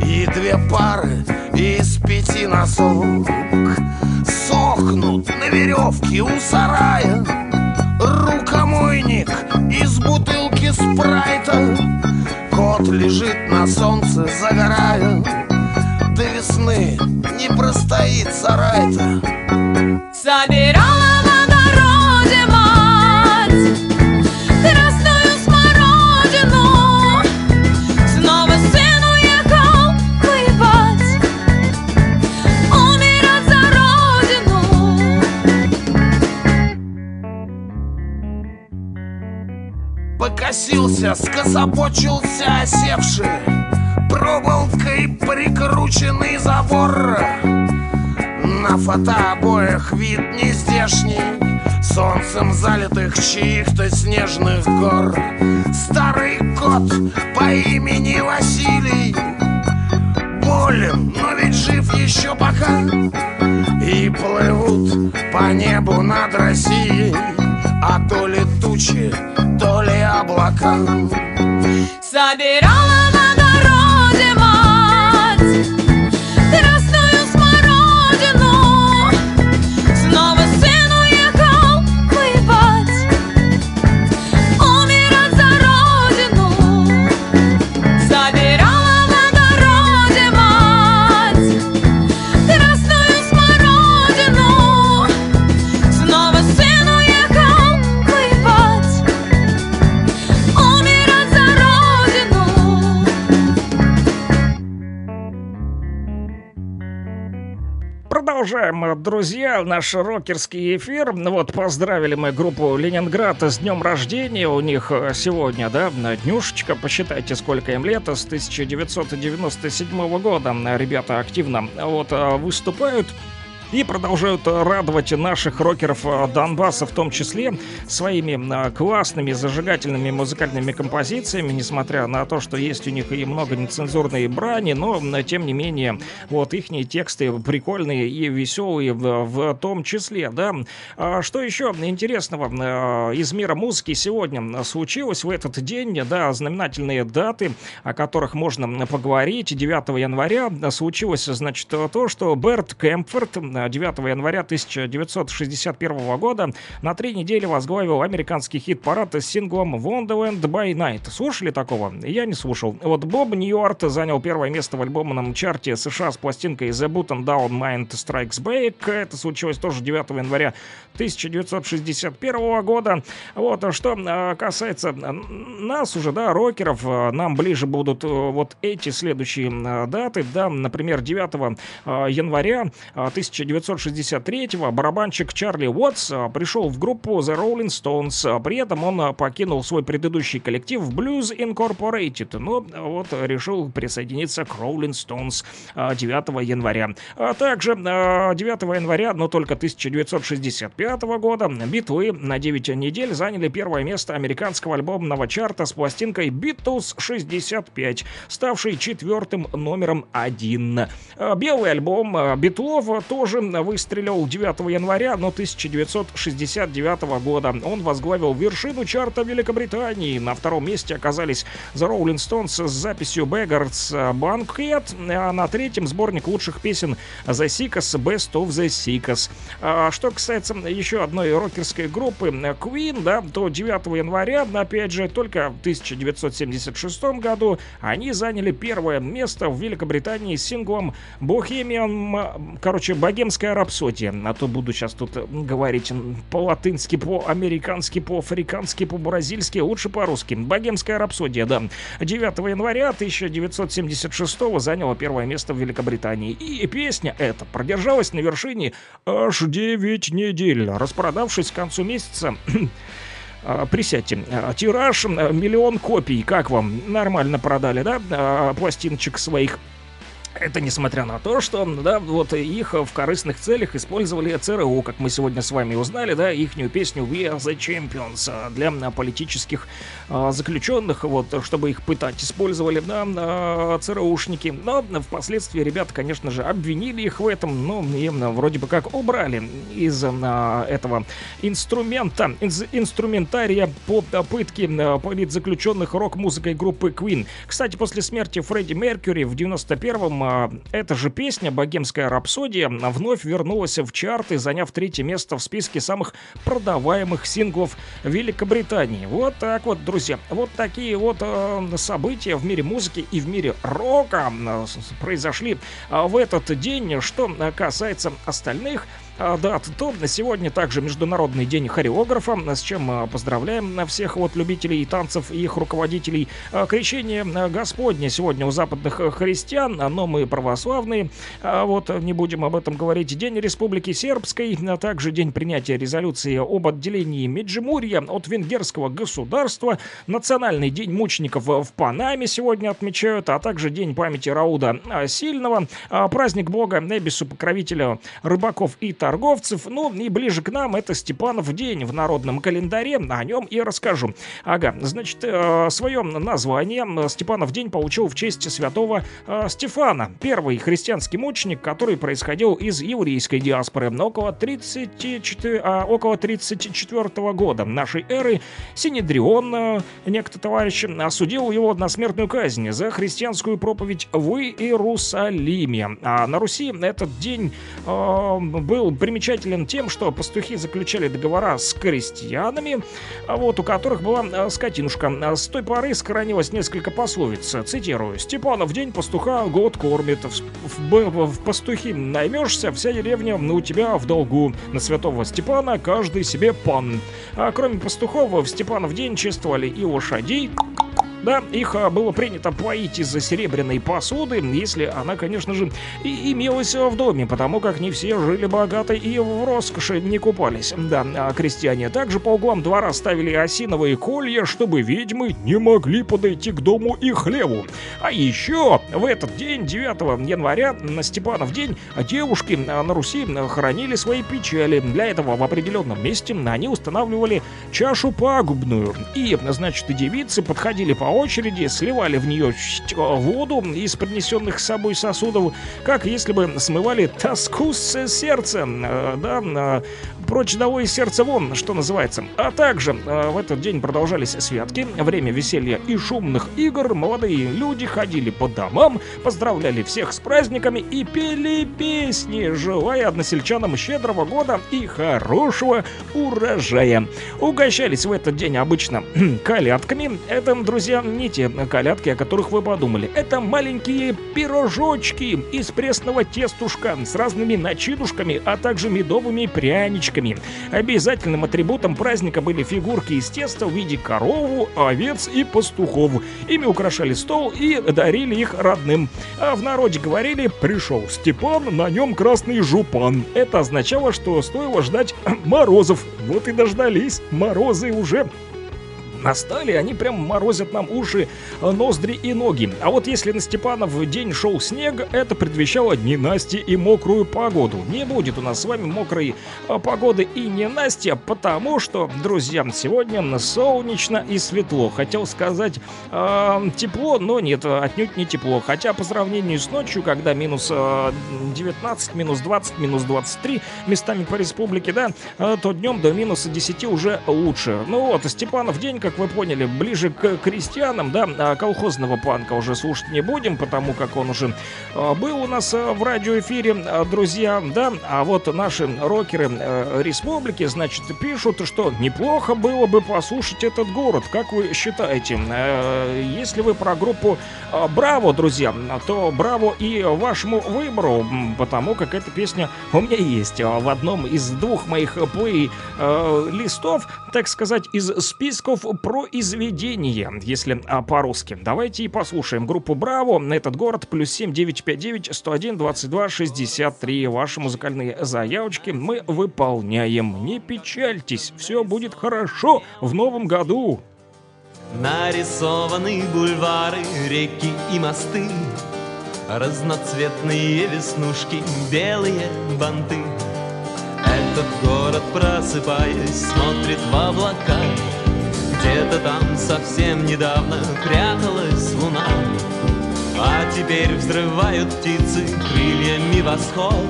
И две пары из пяти носок. Сохнут на веревке у сарая. Рукомойник из бутылки спрайта. Кот лежит на солнце, загорая до весны. Не простоит сарай-то. Собирала в огороде мать Красную смородину. Снова сын уехал воевать. Умирать за родину Покосился, скособочился осевший проволокой прикрученный забор. На фотообоях вид не здешний Солнцем залитых чьих-то снежных гор. Старый кот по имени Василий Болен, но ведь жив еще пока. И плывут по небу над Россией А то ли тучи, то ли облака. Собирала продолжаем, друзья, наш рокерский эфир. Ну Вот, поздравили мы группу Ленинград с днем рождения. У них э, сегодня, да, днюшечка. Посчитайте, сколько им лет. С 1997 года ребята активно вот э, выступают и продолжают радовать наших рокеров э, Донбасса, в том числе своими э, классными зажигательными музыкальными композициями, несмотря на то, что есть у них и много нецензурной брани, но э, тем не менее вот их тексты прикольные и веселые в, в том числе, да. А что еще интересного из мира музыки сегодня случилось в этот день, да, знаменательные даты, о которых можно поговорить. 9 января случилось, значит, то, что Берт Кемпфорд 9 января 1961 года на три недели возглавил американский хит-парад с синглом Wonderland by Night. Слушали такого? Я не слушал. Вот Боб Ньюарт занял первое место в альбомном чарте США с пластинкой The Button Down Mind Strikes Back. Это случилось тоже 9 января 1961 года. Вот, что а, касается нас уже, да, рокеров, а, нам ближе будут вот эти следующие а, даты, да, например, 9 января 1963 барабанщик Чарли Уотс пришел в группу The Rolling Stones, при этом он покинул свой предыдущий коллектив Blues Incorporated, но вот решил присоединиться к Rolling Stones 9 января. А также 9 января, но только 1965 года, Битлы на 9 недель заняли первое место американского альбомного чарта с пластинкой Beatles 65, ставшей четвертым номером один. Белый альбом Битлов тоже выстрелил 9 января, но 1969 года. Он возглавил вершину чарта Великобритании. На втором месте оказались The Rolling Stones с записью Beggar's Banquet, а на третьем сборник лучших песен The Seekers Best of the Seekers. А что касается еще одной рокерской группы Queen, да, то 9 января, опять же, только в 1976 году они заняли первое место в Великобритании с синглом Bohemian, короче, богемская рапсодия. А то буду сейчас тут говорить по-латынски, по-американски, по-африкански, по-бразильски, лучше по-русски. Богемская рапсодия, да. 9 января 1976 заняла первое место в Великобритании. И песня эта продержалась на вершине аж 9 недель, распродавшись к концу месяца а, Присядьте. А, тираж миллион копий. Как вам? Нормально продали, да? А, пластиночек своих это несмотря на то, что, да, вот их в корыстных целях использовали ЦРУ, как мы сегодня с вами узнали, да, ихнюю песню We Are The Champions для политических заключенных, вот, чтобы их пытать, использовали, да, а, ЦРУшники. Но впоследствии ребята, конечно же, обвинили их в этом, ну, и вроде бы как убрали из а, этого инструмента, из инструментария по пытке политзаключенных рок-музыкой группы Queen. Кстати, после смерти Фредди Меркьюри в 91-м а, эта же песня «Богемская рапсодия» вновь вернулась в чарты, заняв третье место в списке самых продаваемых синглов Великобритании. Вот так вот, друзья. Вот такие вот э, события в мире музыки и в мире рока э, произошли э, в этот день. Что касается остальных дат, то сегодня также Международный день хореографа, с чем а, поздравляем всех вот любителей танцев и их руководителей. А, крещение Господне сегодня у западных христиан, но мы православные, вот не будем об этом говорить. День Республики Сербской, а также день принятия резолюции об отделении Меджимурья от венгерского государства, Национальный день мучеников в Панаме сегодня отмечают, а также день памяти Рауда Сильного, праздник бога Небису, покровителя рыбаков и торговцев, торговцев. Ну и ближе к нам это Степанов день в народном календаре. О нем и расскажу. Ага, значит, э, свое название Степанов день получил в честь святого э, Стефана. Первый христианский мученик, который происходил из еврейской диаспоры. Около 34, а, около 34 года нашей эры Синедрион, э, некто товарищ, осудил его на смертную казнь за христианскую проповедь в Иерусалиме. А на Руси этот день э, был примечателен тем, что пастухи заключали договора с крестьянами, а вот у которых была а, скотинушка. С той поры сохранилось несколько пословиц. Цитирую. «Степанов день пастуха год кормит. В, в, в пастухи наймешься, вся деревня у тебя в долгу. На святого Степана каждый себе пан». А кроме пастухов, в Степанов день чествовали и лошадей, Да, их а, было принято поить из серебряной посуды, если она, конечно же, и имелась в доме, потому как не все жили богато и в роскоши не купались. Да, а крестьяне также по углам двора ставили осиновые колья, чтобы ведьмы не могли подойти к дому и хлеву. А еще в этот день, 9 января, на Степанов день, девушки а, на Руси хранили свои печали. Для этого в определенном месте они устанавливали чашу пагубную. И, значит, девицы подходили по очереди, сливали в нее воду из принесенных с собой сосудов, как если бы смывали тоску с сердца, э, да, э, прочь долой сердце вон, что называется. А также э, в этот день продолжались святки, время веселья и шумных игр, молодые люди ходили по домам, поздравляли всех с праздниками и пели песни, желая односельчанам щедрого года и хорошего урожая. Угощались в этот день обычно колядками. Это, друзья, не те колядки, о которых вы подумали. Это маленькие пирожочки из пресного тестушка с разными начинушками, а также медовыми пряничками. Обязательным атрибутом праздника были фигурки из теста в виде корову, овец и пастухов. Ими украшали стол и дарили их родным. А в народе говорили «пришел Степан, на нем красный жупан». Это означало, что стоило ждать морозов. Вот и дождались. Морозы уже настали, они прям морозят нам уши, ноздри и ноги. А вот если на Степанов день шел снег, это предвещало ненастье и мокрую погоду. Не будет у нас с вами мокрой а, погоды и ненастья, потому что, друзья, сегодня солнечно и светло. Хотел сказать э, тепло, но нет, отнюдь не тепло. Хотя по сравнению с ночью, когда минус э, 19, минус 20, минус 23 местами по республике, да, то днем до минуса 10 уже лучше. Ну вот, Степанов день, как вы поняли, ближе к крестьянам, да, а колхозного панка уже слушать не будем, потому как он уже а, был у нас а, в радиоэфире, друзья, да, а вот наши рокеры республики, значит, пишут, что неплохо было бы послушать этот город, как вы считаете? Если вы про группу Браво, друзья, то Браво и вашему выбору, потому как эта песня у меня есть в одном из двух моих плей-листов, так сказать, из списков произведения, если а, по-русски. Давайте и послушаем группу Браво. на Этот город плюс 7 959 101 22 63. Ваши музыкальные заявочки мы выполняем. Не печальтесь, все будет хорошо в новом году. Нарисованы бульвары, реки и мосты Разноцветные веснушки, белые банты Этот город, просыпаясь, смотрит в облака где-то там совсем недавно пряталась луна. А теперь взрывают птицы крыльями восход.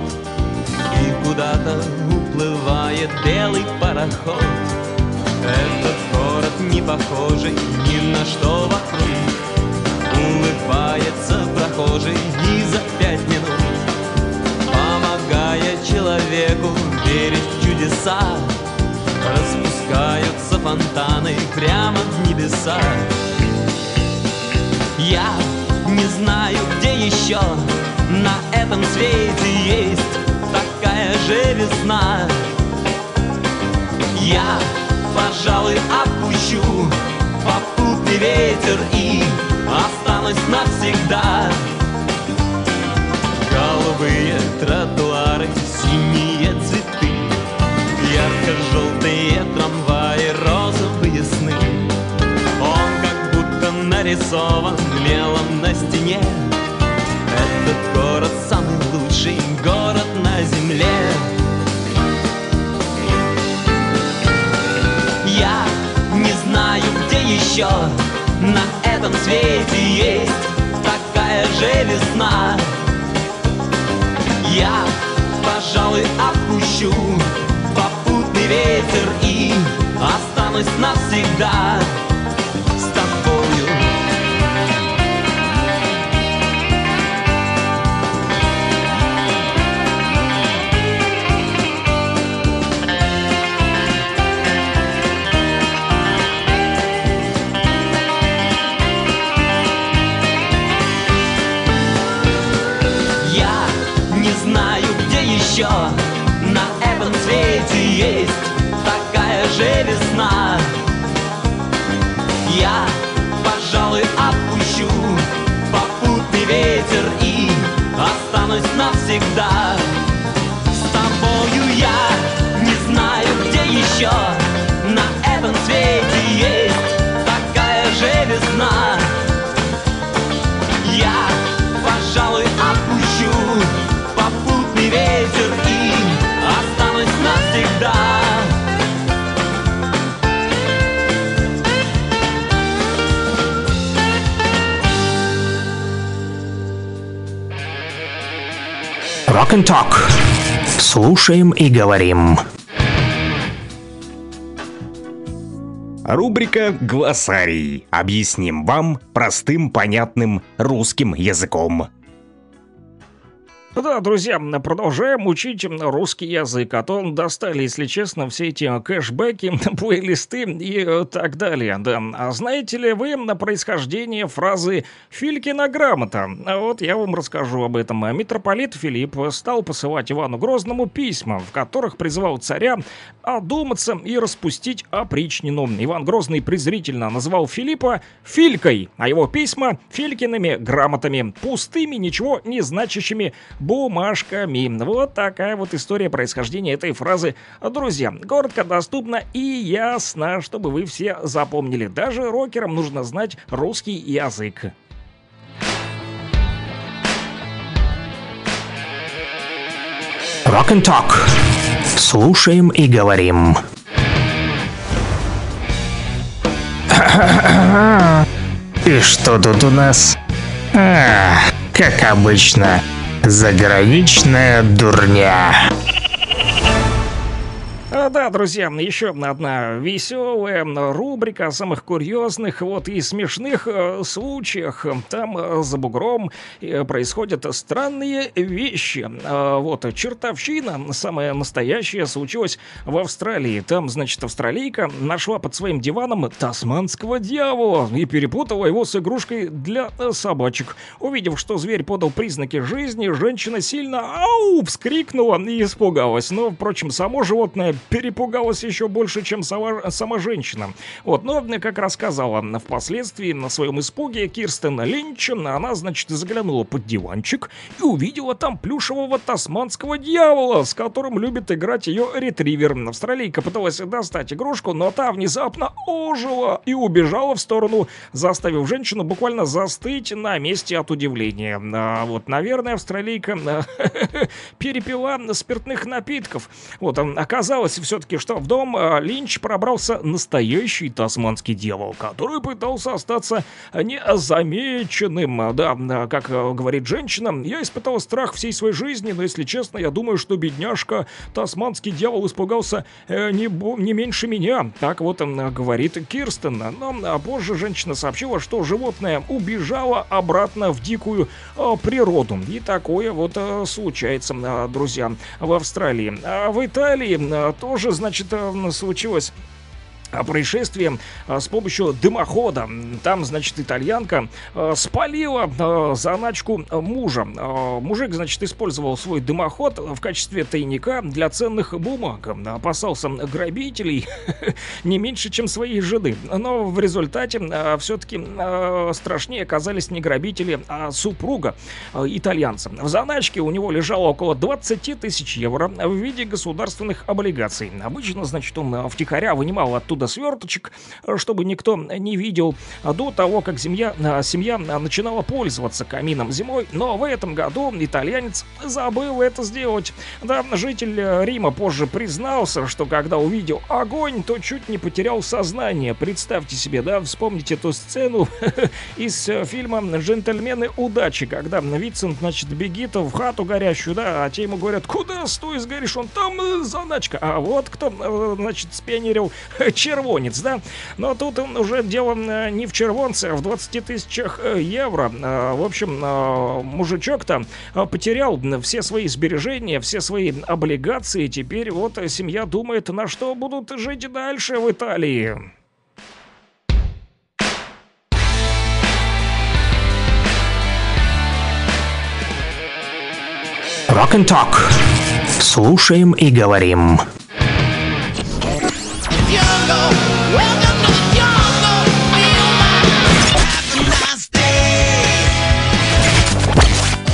И куда-то уплывает белый пароход. Этот город не похожий ни на что вокруг. Улыбается прохожий и за пять минут. Помогая человеку верить в чудеса Распускаются фонтаны прямо в небеса. Я не знаю, где еще на этом свете есть такая же весна. Я, пожалуй, опущу попутный ветер и останусь навсегда. Голубые тротуары, синие цветы Ярко-желтые нарисован мелом на стене. Этот город самый лучший город на земле. Я не знаю, где еще на этом свете есть такая же весна. Я, пожалуй, опущу попутный ветер и останусь навсегда память навсегда. С тобою я не знаю, где еще. Rock and Talk. Слушаем и говорим. Рубрика «Глоссарий». Объясним вам простым, понятным русским языком. Да, друзья, продолжаем учить русский язык, а то достали, если честно, все эти кэшбэки, плейлисты и так далее. Да. А знаете ли вы на происхождение фразы «Филькина грамота»? А Вот я вам расскажу об этом. Митрополит Филипп стал посылать Ивану Грозному письма, в которых призывал царя одуматься и распустить опричнину. Иван Грозный презрительно назвал Филиппа «Филькой», а его письма «Филькиными грамотами», пустыми, ничего не значащими бумажками. Вот такая вот история происхождения этой фразы. Друзья, коротко, доступно и ясно, чтобы вы все запомнили. Даже рокерам нужно знать русский язык. Rock and Talk. Слушаем и говорим. И что тут у нас? А, как обычно, заграничная дурня. А, Да, друзья, еще одна веселая рубрика о самых курьезных вот и смешных э, случаях. Там э, за бугром э, происходят странные вещи. А, Вот чертовщина, самая настоящая, случилась в Австралии. Там, значит, австралийка нашла под своим диваном тасманского дьявола и перепутала его с игрушкой для собачек. Увидев, что зверь подал признаки жизни, женщина сильно ау вскрикнула и испугалась. Но, впрочем, само животное перепугалась еще больше, чем сама, сама женщина. Вот, но, как рассказала впоследствии на своем испуге Кирстен Линч, она, значит, заглянула под диванчик и увидела там плюшевого тасманского дьявола, с которым любит играть ее ретривер. Австралийка пыталась достать игрушку, но та внезапно ожила и убежала в сторону, заставив женщину буквально застыть на месте от удивления. А вот, наверное, австралийка э, перепила спиртных напитков. Вот, а, оказалось все-таки, что в дом а, Линч пробрался настоящий тасманский дьявол, который пытался остаться незамеченным. Да, а, как а, говорит женщина, я испытал страх всей своей жизни, но, если честно, я думаю, что бедняжка тасманский дьявол испугался э, не, не меньше меня. Так вот м, говорит Кирстен. Но позже женщина сообщила, что животное убежало обратно в дикую природу. И такое вот случается, друзья, в Австралии. А в Италии тоже, значит, случилось происшествие а, с помощью дымохода. Там, значит, итальянка а, спалила а, заначку мужа. Мужик, значит, использовал свой дымоход в качестве тайника для ценных бумаг. Опасался грабителей не меньше, чем своей жены. Но в результате все-таки страшнее оказались не грабители, а супруга итальянца. В заначке у него лежало около 20 тысяч евро в виде государственных облигаций. Обычно, значит, он втихаря вынимал оттуда сверточек, а, чтобы никто не видел до того, как семья, а, семья начинала пользоваться камином зимой. Но в этом году итальянец забыл это сделать. Да, житель э, Рима позже признался, что когда увидел огонь, то чуть не потерял сознание. Представьте себе, да, вспомните эту сцену из э, фильма «Джентльмены удачи», когда Вицент, значит, бегит в хату горящую, да, а те ему говорят, куда стой, сгоришь, он там э, заначка. А вот кто, э, значит, спенерил червонец, да. Но тут уже дело э, не в червонце, а в 20 тысячах э, евро. Э, В общем, мужичок-то э, потерял все свои сбережения, все свои облигации. Теперь вот семья думает, на что будут жить дальше в Италии. Rock and Talk. Слушаем и говорим.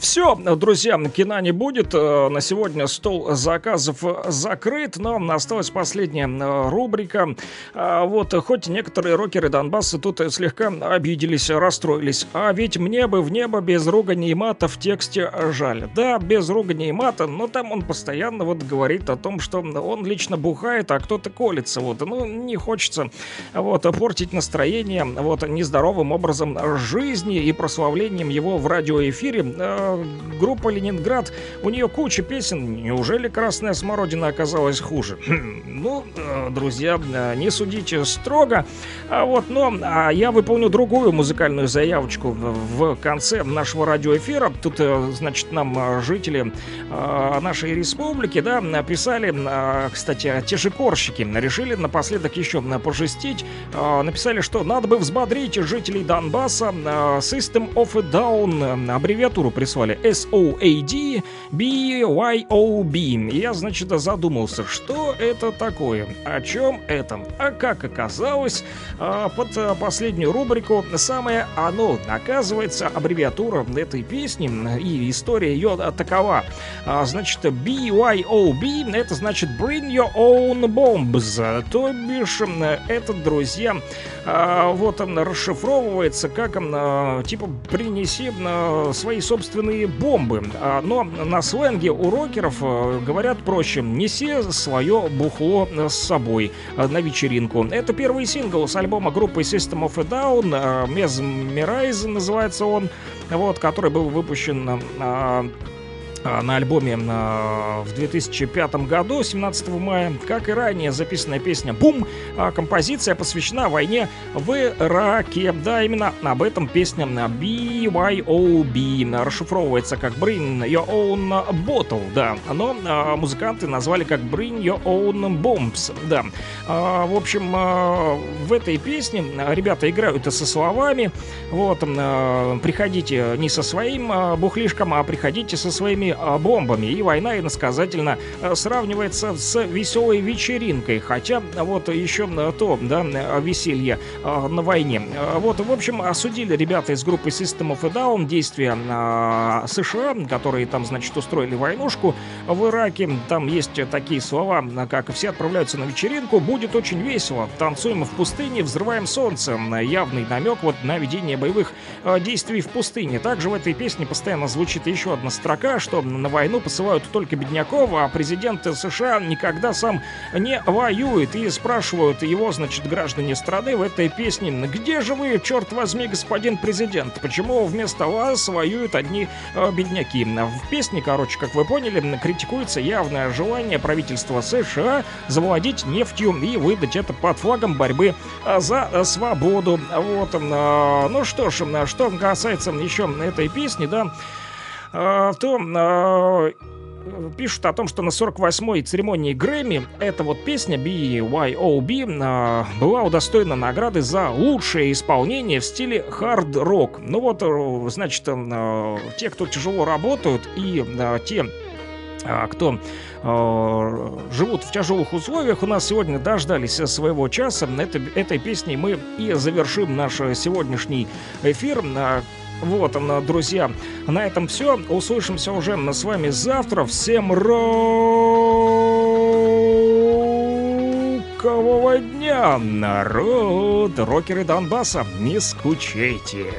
Все, друзья, кино не будет. Э, На сегодня стол заказов закрыт, но осталась последняя э, рубрика. А, Вот, хоть некоторые рокеры Донбасса тут слегка обиделись, расстроились. А ведь мне бы в небо без ругани и мата в тексте жаль. Да, без ругани и мата, но там он постоянно вот говорит о том, что он лично бухает, а кто-то колется. Вот, ну, не хочется вот, портить настроение вот, нездоровым образом жизни и прославлением его в радиоэфире. Группа «Ленинград», у нее куча песен. Неужели «Красная смородина» оказалась хуже? Ну, э, друзья, э, не судите строго. А вот, но а я выполню другую музыкальную заявочку в конце нашего радиоэфира. Тут, э, значит, нам жители нашей республики, да, написали, кстати, те же корщики, решили напоследок еще пожестить. Написали, что надо бы взбодрить жителей Донбасса. System of a Down, аббревиатуру прислали SOAD BYOB. Я, значит, задумался, что это такое, о чем это. А как оказалось, а, под а, последнюю рубрику самое оно. Оказывается, аббревиатура этой песни и история ее такова. А, Значит, BYOB это значит Bring Your Own Bombs. То бишь, это, друзья, вот он расшифровывается как типа принеси свои собственные бомбы. А, Но на сленге у рокеров э, говорят проще неси свое бухло с собой э, на вечеринку. Это первый сингл с альбома группы System of a Down, Mesmerize называется он, вот, который был выпущен а, на альбоме а, в 2005 году, 17 мая. Как и ранее записанная песня «Бум», а, композиция посвящена войне в Ираке. Да, именно об этом песня BYOB расшифровывается как «Bring Your Own Bottle», да. Но а, музыканты назвали как «Bring Your Own Bombs», да. А, В общем, а, в этой песне ребята играют со словами, вот, а, приходите не со своим а, бухлишком, а приходите со своими а, бомбами. И война иносказательно а, сравнивается с веселой вечеринкой, хотя вот еще а, то, да, а, веселье на войне. Вот, в общем, осудили ребята из группы System of a Down действия США, которые там, значит, устроили войнушку в Ираке. Там есть такие слова, как «все отправляются на вечеринку, будет очень весело, танцуем в пустыне, взрываем солнце». Явный намек вот на ведение боевых э, действий в пустыне. Также в этой песне постоянно звучит еще одна строка, что на войну посылают только бедняков, а президент США никогда сам не воюет. И спрашивают его, значит, граждане страны в этой песне, где же вы, черт возьми, господин президент? Почему вместо вас воюют одни э, бедняки? В песне, короче, как вы поняли, критикуется явное желание правительства США завладеть нефтью и выдать это под флагом борьбы а, за а, свободу. Вот, а, ну что ж, что касается еще этой песни, да, то а, пишут о том, что на 48-й церемонии Грэмми эта вот песня BYOB а, была удостоена награды за лучшее исполнение в стиле хард-рок. Ну вот, э, значит, а, те, кто тяжело работают и а, те, а, кто э, живут в тяжелых условиях, у нас сегодня дождались своего часа. Это, этой песней мы и завершим наш сегодняшний эфир. Вот, а, друзья, на этом все. Услышимся уже с вами завтра. Всем рокового дня, народ! Рокеры Донбасса, не скучайте!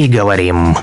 И говорим.